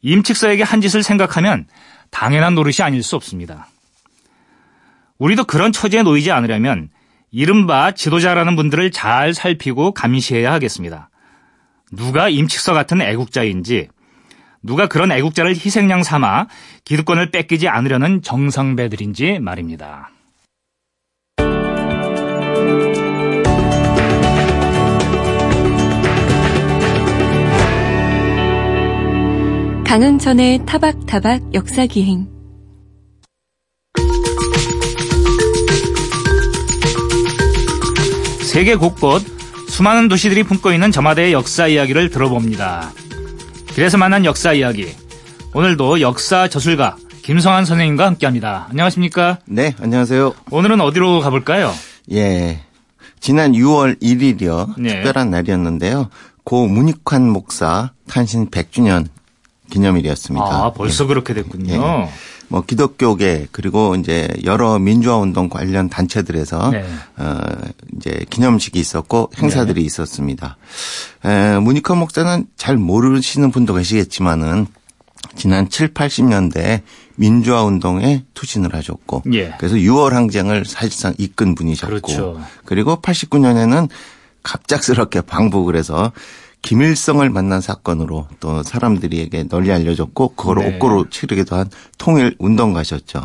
임칙서에게 한 짓을 생각하면 당연한 노릇이 아닐 수 없습니다. 우리도 그런 처지에 놓이지 않으려면 이른바 지도자라는 분들을 잘 살피고 감시해야 하겠습니다. 누가 임칙서 같은 애국자인지, 누가 그런 애국자를 희생양 삼아 기득권을 뺏기지 않으려는 정상배들인지 말입니다. 강흥천의 타박타박 역사기행 세계 곳곳 수많은 도시들이 품고 있는 저마다의 역사 이야기를 들어봅니다. 그래서 만난 역사 이야기. 오늘도 역사 저술가 김성환 선생님과 함께합니다. 안녕하십니까? 네, 안녕하세요. 오늘은 어디로 가볼까요? 예. 지난 6월 1일이요. 네. 특별한 날이었는데요. 고 문익환 목사 탄신 100주년 기념일이었습니다. 아, 벌써 그렇게 됐군요. 예. 뭐 기독교계 그리고 이제 여러 민주화 운동 관련 단체들에서 네. 어 이제 기념식이 있었고 행사들이 있었습니다. 에, 문익환 목사는 잘 모르시는 분도 계시겠지만은 지난 7, 80년대 민주화 운동에 투신을 하셨고 예. 그래서 6월 항쟁을 사실상 이끈 분이셨고 그렇죠. 그리고 89년에는 갑작스럽게 방북을 해서 김일성을 만난 사건으로 또 사람들에게 널리 알려졌고 그걸 네. 옥고로 치르기도 한 통일 운동가셨죠.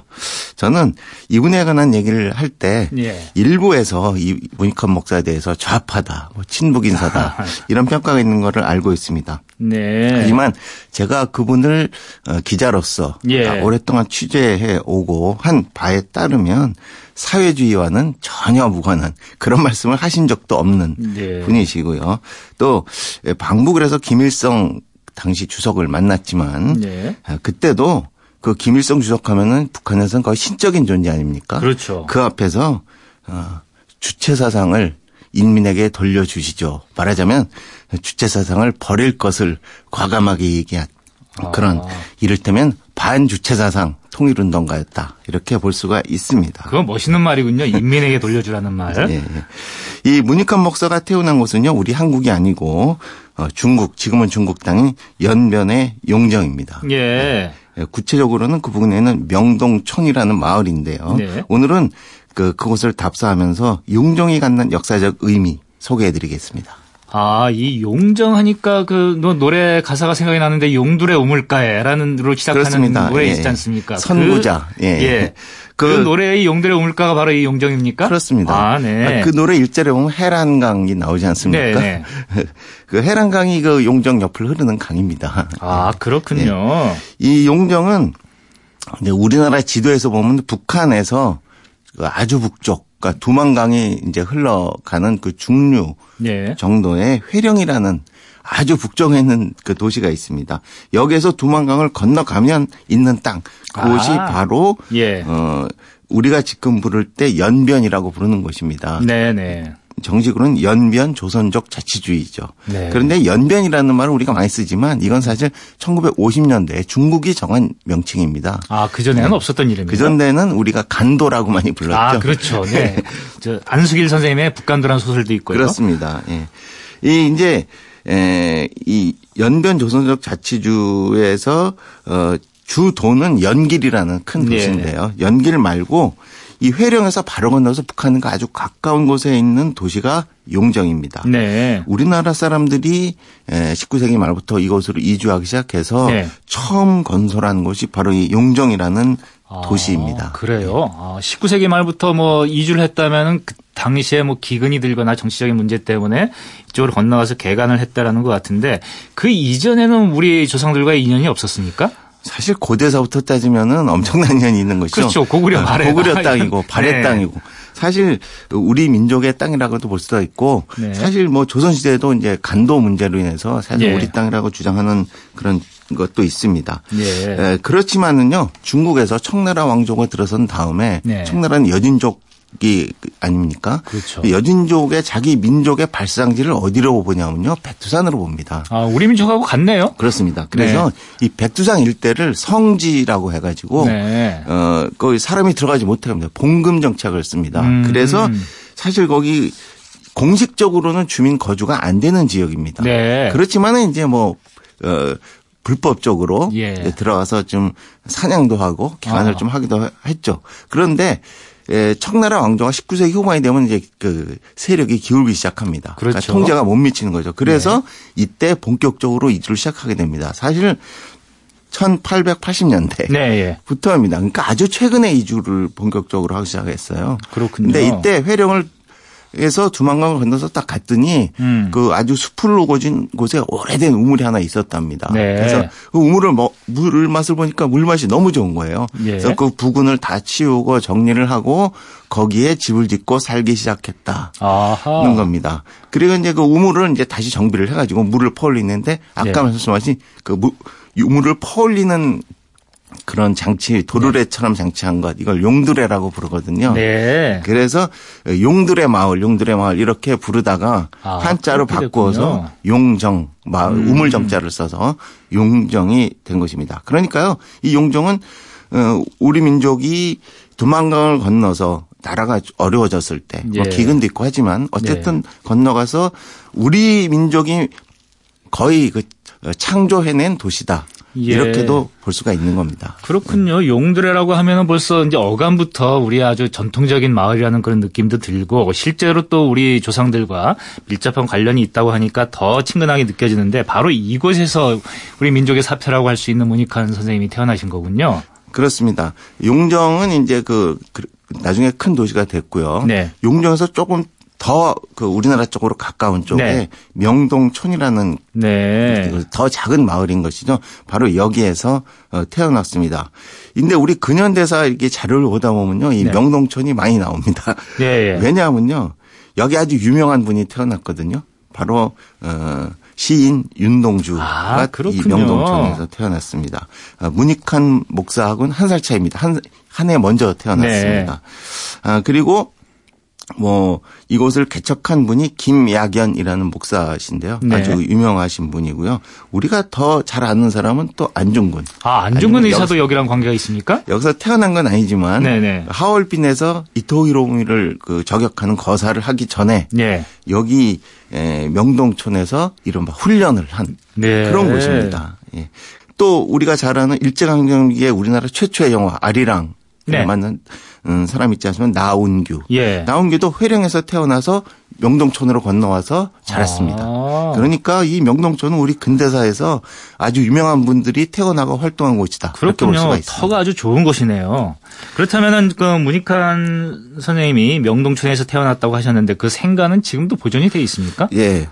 저는 이분에 관한 얘기를 할때 예. 일부에서 이 문익환 목사에 대해서 좌파다, 뭐 친북 인사다 이런 평가가 있는 거를 알고 있습니다. 네. 하지만 제가 그분을 어, 기자로서 예. 아, 오랫동안 취재해 오고 한 바에 따르면 사회주의와는 전혀 무관한 그런 말씀을 하신 적도 없는 네. 분이시고요. 또 방북을 해서 김일성 당시 주석을 만났지만 네. 아, 그때도 그 김일성 주석하면은 북한에서는 거의 신적인 존재 아닙니까? 그렇죠. 그 앞에서 어, 주체 사상을 인민에게 돌려주시죠. 말하자면 주체 사상을 버릴 것을 과감하게 얘기한 그런 아. 이를테면 반주체 사상 통일운동가였다. 이렇게 볼 수가 있습니다. 그건 멋있는 말이군요. 인민에게 돌려주라는 말. 예, 예. 이 문익환 목사가 태어난 곳은요, 우리 한국이 아니고 어, 중국, 지금은 중국 땅인 연변의 용정입니다. 예. 예, 구체적으로는 그 부근에는 명동촌이라는 마을인데요. 네. 오늘은 그 그곳을 답사하면서 용정이 갖는 역사적 의미 소개해드리겠습니다. 아, 이 용정하니까 그 노- 노래 가사가 생각이 나는데 용두레 우물가에라는 로 시작하는 그렇습니다. 노래 예. 있지 않습니까? 선구자. 그, 예. 예. 그, 그- 노래의 용둘의 우물가가 바로 이 용정입니까? 그렇습니다. 아, 네. 그 노래 일절에 보면 해란강이 나오지 않습니까? 네, 그 해란강이 그 용정 옆을 흐르는 강입니다. 아, 그렇군요. 이 용정은 우리나라 지도에서 보면 북한에서 그 아주 북쪽, 그러니까 두만강이 이제 흘러가는 그 중류 예. 정도의 회령이라는 아주 북쪽에 있는 그 도시가 있습니다. 여기에서 두만강을 건너가면 있는 땅, 그곳이 아. 바로 예. 어 우리가 지금 부를 때 연변이라고 부르는 곳입니다. 네, 네. 정식으로는 연변 조선족 자치주의죠. 네. 그런데 연변이라는 말을 우리가 많이 쓰지만 이건 사실 1950년대에 중국이 정한 명칭입니다. 아, 그전에는 없었던 이름이요. 그 전에는 우리가 간도라고 많이 불렀죠. 아, 그렇죠. 네. 저 안수길 선생님의 북간도란 소설도 있고요. 그렇습니다. 예. 이 이제 에, 이 연변 조선족 자치주에서 어 주도는 연길이라는 큰 네. 도시인데요. 연길 말고 이 회령에서 바로 건너서 북한과 아주 가까운 곳에 있는 도시가 용정입니다. 네. 우리나라 사람들이 에, 19세기 말부터 이곳으로 이주하기 시작해서 네. 처음 건설한 곳이 바로 이 용정이라는 아, 도시입니다. 그래요. 아, 19세기 말부터 뭐 이주를 했다면은 그 당시에 뭐 기근이 들거나 정치적인 문제 때문에 이쪽으로 건너가서 개간을 했다라는 것 같은데 그 이전에는 우리 조상들과 인연이 없었습니까? 사실 고대서부터 따지면은 엄청난 인연이 있는 것이죠. 그렇죠. 고구려 발해 고구려 땅이고 발해 네. 땅이고 사실 우리 민족의 땅이라고도 볼 수도 있고 네. 사실 뭐 조선 시대에도 이제 간도 문제로 인해서 사실 예. 우리 땅이라고 주장하는 그런 것도 있습니다. 예. 에, 그렇지만은요 중국에서 청나라 왕조가 들어선 다음에 네. 청나라는 여진족 이 아닙니까? 그렇죠. 여진족의 자기 민족의 발상지를 어디로 보냐면요 백두산으로 봅니다. 아, 우리 민족하고 같네요. 그렇습니다. 그래서 이 백두산 일대를 성지라고 해 가지고 네. 어 거기 사람이 들어가지 못하게 합니다. 봉금 정착을 씁니다. 음. 그래서 사실 거기 공식적으로는 주민 거주가 안 되는 지역입니다. 네. 그렇지만은 이제 뭐 어. 불법적으로 예. 이제 들어가서 좀 사냥도 하고 기관을 아. 좀 하기도 했죠. 그런데 에, 청나라 왕조가 19세기 후반이 되면 이제 그 세력이 기울기 시작합니다. 그러니까 그렇죠. 통제가 못 미치는 거죠. 그래서 이때 본격적으로 이주를 시작하게 됩니다. 사실 1880년대 네, 예. 부터입니다. 그러니까 아주 최근에 이주를 본격적으로 하기 시작했어요. 그렇군요. 근데 이때 회령을 에서 두만강을 건너서 딱 갔더니 음. 그 아주 숲을 우거진 곳에 오래된 우물이 하나 있었답니다. 네. 그래서 그 우물을 뭐 물 맛을 보니까 물 맛이 너무 좋은 거예요. 예. 그래서 그 부근을 다 치우고 정리를 하고 거기에 집을 짓고 살기 시작했다. 아하. 는 겁니다. 그리고 이제 그 우물을 이제 다시 정비를 해가지고 물을 퍼올리는데 아까 예. 말씀하신 그 무- 우물을 퍼올리는 그런 장치 도르래처럼 장치한 것 이걸 용두레라고 부르거든요. 네. 그래서 용두레 마을, 용두레 마을 이렇게 부르다가 아, 한자로. 음. 용정, 마을, 우물정자를 써서 용정이 된 것입니다. 그러니까요, 이 용정은 어, 우리 민족이 두만강을 건너서 나라가 어려워졌을 때, 뭐 예. 기근도 있고 하지만 어쨌든 건너가서 우리 민족이 거의 그 창조해낸 도시다. 예. 이렇게도 볼 수가 있는 겁니다. 그렇군요. 용두레라고 하면은 벌써 이제 어감부터 우리 아주 전통적인 마을이라는 그런 느낌도 들고 실제로 또 우리 조상들과 밀접한 관련이 있다고 하니까 더 친근하게 느껴지는데 바로 이곳에서 우리 민족의 사표라고 할 수 있는 문익환 선생님이 태어나신 거군요. 그렇습니다. 용정은 이제 그, 그 나중에 큰 도시가 됐고요. 네. 용정에서 조금 더 그 우리나라 쪽으로 가까운 쪽에 네. 명동촌이라는 네. 그더 작은 마을인 것이죠. 바로 여기에서 어, 태어났습니다. 근데 우리 근현대사 이렇게 자료를 보다 보면요. 이 네. 명동촌이 많이 나옵니다. 예, 예. 왜냐하면요. 여기 아주 유명한 분이 태어났거든요. 바로 어 시인 윤동주가 아, 이. 명동촌에서 태어났습니다. 어, 문익한 목사하고는 한 살 차이입니다. 한 한 해 먼저 태어났습니다. 네. 아 그리고 뭐 이곳을 개척한 분이 김야견이라는 목사신데요. 네. 아주 유명하신 분이고요. 우리가 더 잘 아는 사람은 또 안중근. 아, 안중근 의사도 여기랑 관계가 있습니까? 여기서 태어난 건 아니지만 네네. 하얼빈에서 이토히로미를 그 저격하는 거사를 하기 전에 예. 여기 에, 명동촌에서 이른바 훈련을 한 네. 그런 곳입니다. 예. 또 우리가 잘 아는 일제강점기에 우리나라 최초의 영화 아리랑 네. 만난 음, 사람 있지 않습니까? 나운규. 예. 나운규도 회령에서 태어나서 명동촌으로 건너와서 자랐습니다. 아. 그러니까 이 명동촌은 우리 근대사에서 아주 유명한 분들이 태어나고 활동한 곳이다. 그렇군요. 터가 아주 좋은 곳이네요. 그렇다면은 그 문익한 선생님이 명동촌에서 태어났다고 하셨는데 그 생가는 지금도 보존이 돼 있습니까? 예.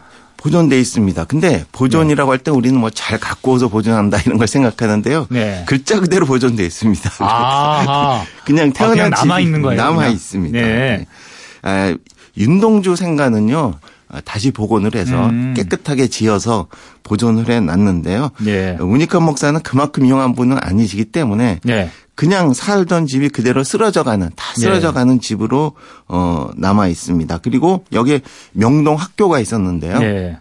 보존돼 있습니다. 근데 보존이라고 할 때 우리는 뭐 잘 갖고 오서 보존한다 이런 걸 생각하는데요. 네. 글자 그대로 보존돼 있습니다. 아하. 그냥 태어난 그냥 남아 있는 거예요, 남아. 있습니다. 네. 아, 윤동주 생가는요. 아, 다시 복원을 해서 음. 깨끗하게 지어서 보존을 해 놨는데요. 네. 문익환 목사는 그만큼 유용한 분은 아니시기 때문에 네. 그냥 살던 집이 그대로 쓰러져 가는 다 쓰러져 네. 가는 집으로 어 남아 있습니다. 그리고 여기에 명동 학교가 있었는데요. 네.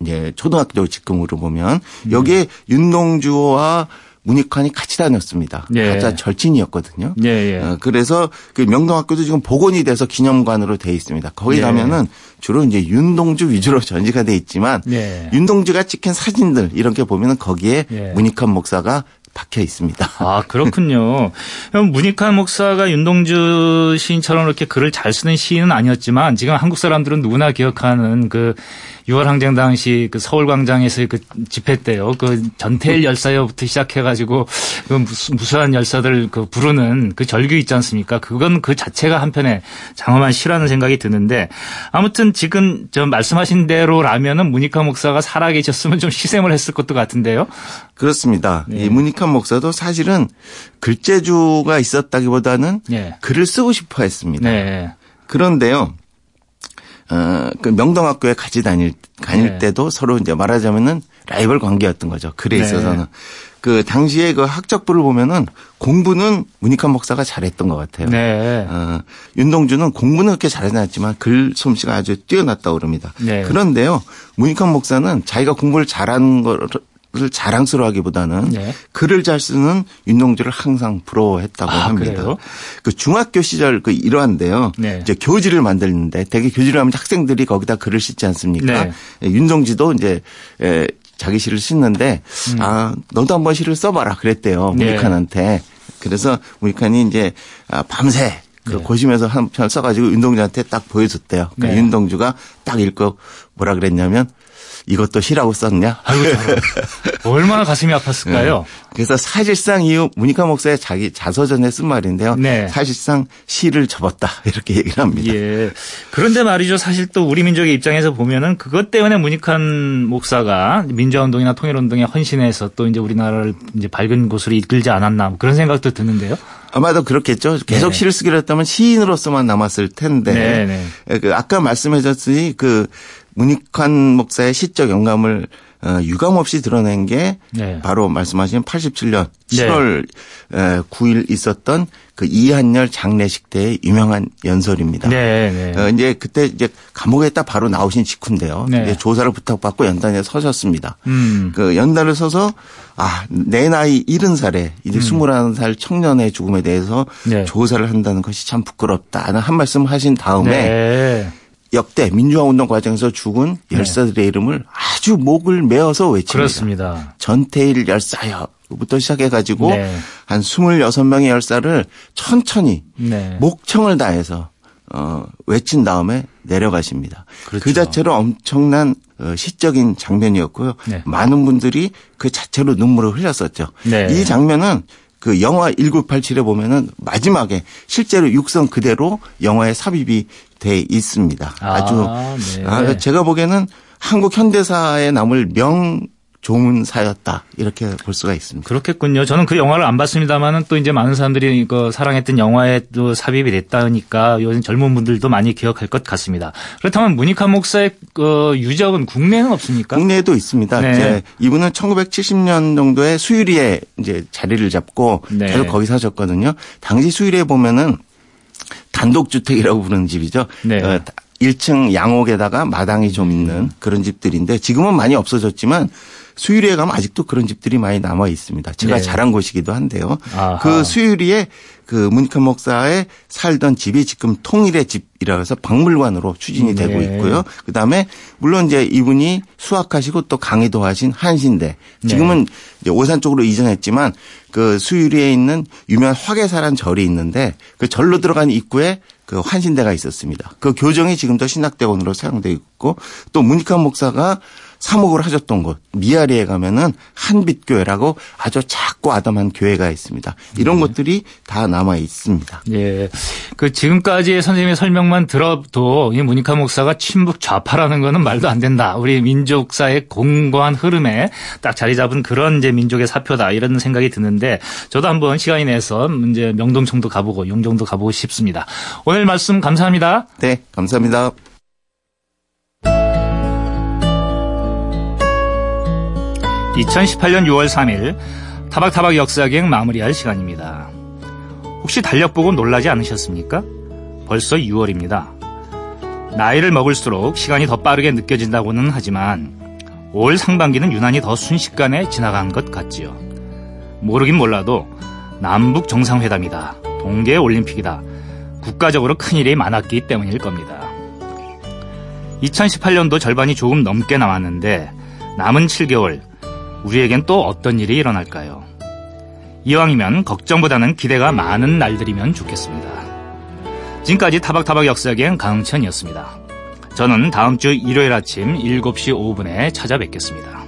이제 초등학교 직급으로 보면 음. 여기에 윤동주와 문익환이 같이 다녔습니다. 예. 각자 절친이었거든요. 예, 예. 어, 그래서 그 명동학교도 지금 복원이 돼서 기념관으로 돼 있습니다. 거기 예. 가면은 주로 이제 윤동주 위주로 전시가 돼 있지만 예. 윤동주가 찍힌 사진들 이런 게 보면은 거기에 예. 문익환 목사가 박혀 있습니다. 아, 그렇군요. 그럼 문익환 목사가 윤동주 시인처럼 이렇게 글을 잘 쓰는 시인은 아니었지만 지금 한국 사람들은 누구나 기억하는 그 6월 항쟁 당시 그 서울광장에서의 그 집회 때요. 그 전태일 열사여부터 시작해가지고 그 무수, 무수한 열사들 그 부르는 그 절규 있지 않습니까? 그건 그 자체가 한편에 장엄한 시라는 생각이 드는데 아무튼 지금 저 말씀하신 대로라면은 문익환 목사가 살아계셨으면 좀 시샘을 했을 것도 같은데요. 그렇습니다. 네. 이 문익환 목사도 사실은 글재주가 있었다기보다는 예. 글을 쓰고 싶어 했습니다. 네. 그런데요. 어, 그 명동학교에 같이 다닐, 다닐 네. 때도 서로 이제 말하자면은 라이벌 관계였던 거죠. 글에 네. 있어서는. 그 당시에 그 학적부를 보면은 공부는 문익환 목사가 잘했던 것 같아요. 네. 어, 윤동주는 공부는 그렇게 잘하지 않았지만 글 솜씨가 아주 뛰어났다고 그럽니다. 네. 그런데요. 문익환 목사는 자기가 공부를 잘하는 거를 자랑스러워하기보다는 네. 글을 잘 쓰는 윤동주를 항상 부러워했다고 아, 합니다. 그래요? 그 중학교 시절 그 일화인데요. 네. 이제 교지를 만드는데 되게 교지를 하면 학생들이 거기다 글을 싣지 않습니까? 네. 예, 윤동지도 이제 에, 자기 시를 싣는데 아 너도 한번 시를 써봐라 그랬대요 음. 네. 무익환한테. 그래서 무익환이 이제 아, 밤새 그 네. 고심해서 한 편 써가지고 윤동주한테 딱 보여줬대요. 그러니까 네. 윤동주가 딱 읽고 뭐라 그랬냐면 이것도 시라고 썼냐? 아이고. 얼마나 가슴이 아팠을까요? 그래서 사실상 이 문익환 목사의 자기 자서전에 쓴 말인데요. 네. 사실상 시를 접었다 이렇게 얘기를 합니다. 예. 그런데 말이죠. 사실 또 우리 민족의 입장에서 보면은 그것 때문에 문익환 목사가 민주화운동이나 통일운동에 헌신해서 또 이제 우리나라를 이제 밝은 곳으로 이끌지 않았나 뭐 그런 생각도 드는데요. 아마도 그렇겠죠. 계속 네. 시를 쓰기로 했다면 시인으로서만 남았을 텐데. 네, 네. 예, 그 아까 말씀하셨듯이 그 문익환 목사의 시적 영감을 어, 유감 없이 드러낸 게 네. 바로 말씀하신 87년 네. 7월 9일 있었던 그 이한열 장례식 때의 유명한 연설입니다. 네, 네. 어, 이제 그때 이제 감옥에 딱 바로 나오신 직후인데요. 네. 이제 조사를 부탁받고 연단에 서셨습니다. 음. 그 연단을 서서 아, 내 나이 70살에 이제 21살 청년의 죽음에 대해서 음. 네. 조사를 한다는 것이 참 부끄럽다 는 한 말씀 하신 다음에 네. 역대 민주화 운동 과정에서 죽은 열사들의 이름을 아주 목을 메어서 외칩니다. 그렇습니다. 전태일 열사여부터 시작해 가지고 네. 한 26명의 열사를 천천히 네. 목청을 다해서 어, 외친 다음에 내려가십니다. 그렇죠. 그 자체로 엄청난 어, 시적인 장면이었고요. 네. 많은 분들이 그 자체로 눈물을 흘렸었죠. 네. 이 장면은 그 영화 1987에 보면은 마지막에 실제로 육성 그대로 영화에 삽입이 돼 있습니다. 아, 주 네. 아, 제가 보기에는 한국 현대사에 남을 명 조문사였다 이렇게 볼 수가 있습니다. 그렇겠군요. 저는 그 영화를 안 봤습니다만은 또 이제 많은 사람들이 그 사랑했던 영화에 또 삽입이 됐다니까 요즘 젊은 분들도 많이 기억할 것 같습니다. 그렇다면 무니카 목사의 그 유적은 국내에는 없습니까? 국내에도 있습니다. 네. 이제 이분은 1970년 정도에 수유리에 이제 자리를 잡고 네. 계속 거기 사셨거든요. 당시 수유리에 보면은 단독주택이라고 부르는 집이죠. 네. 어, 1층 양옥에다가 마당이 좀 있는 그런 집들인데 지금은 많이 없어졌지만 수유리에 가면 아직도 그런 집들이 많이 남아 있습니다. 제가 네. 자란 곳이기도 한데요. 아하. 그 수유리에 그 문익환 목사의 살던 집이 지금 통일의 집이라고 해서 박물관으로 추진이 되고 네. 있고요. 그다음에 물론 이제 이분이 수학하시고 또 강의도 하신 한신대. 지금은 이제 오산 쪽으로 이전했지만 그 수유리에 있는 유명한 화계사란 절이 있는데 그 절로 들어간 입구에 그 환신대가 있었습니다. 그 교정이 지금도 신학대원으로 사용되고 있고 또 문익환 목사가 사목을 하셨던 곳 미아리에 가면은 한빛교회라고 아주 작고 아담한 교회가 있습니다. 이런 것들이 다 남아 있습니다. 예. 그 지금까지의 선생님의 설명만 들어도 이 무니카 목사가 친북 좌파라는 거는 말도 안 된다. 우리 민족사의 공고한 흐름에 딱 자리 잡은 그런 이제 민족의 사표다. 이런 생각이 드는데 저도 한번 시간이 내서 이제 명동청도 가보고 용정도 가보고 싶습니다. 오늘 말씀 감사합니다. 네, 감사합니다. (2018년 6월 3일) 타박타박 역사기행 마무리할 시간입니다. 혹시 달력 보고 놀라지 않으셨습니까? 벌써 6월입니다. 나이를 먹을수록 시간이 더 빠르게 느껴진다고는 하지만 올 상반기는 유난히 더 순식간에 지나간 것 같지요. 모르긴 몰라도 남북 정상회담이다. 동계 올림픽이다. 국가적으로 큰일이 많았기 때문일 겁니다. 2018년도 절반이 조금 넘게 남았는데 남은 7개월 우리에겐 또 어떤 일이 일어날까요? 이왕이면 걱정보다는 기대가 많은 날들이면 좋겠습니다. 지금까지 타박타박 역사기행 강흥천이었습니다. 저는 다음 주 일요일 아침 7시 5분에 찾아뵙겠습니다.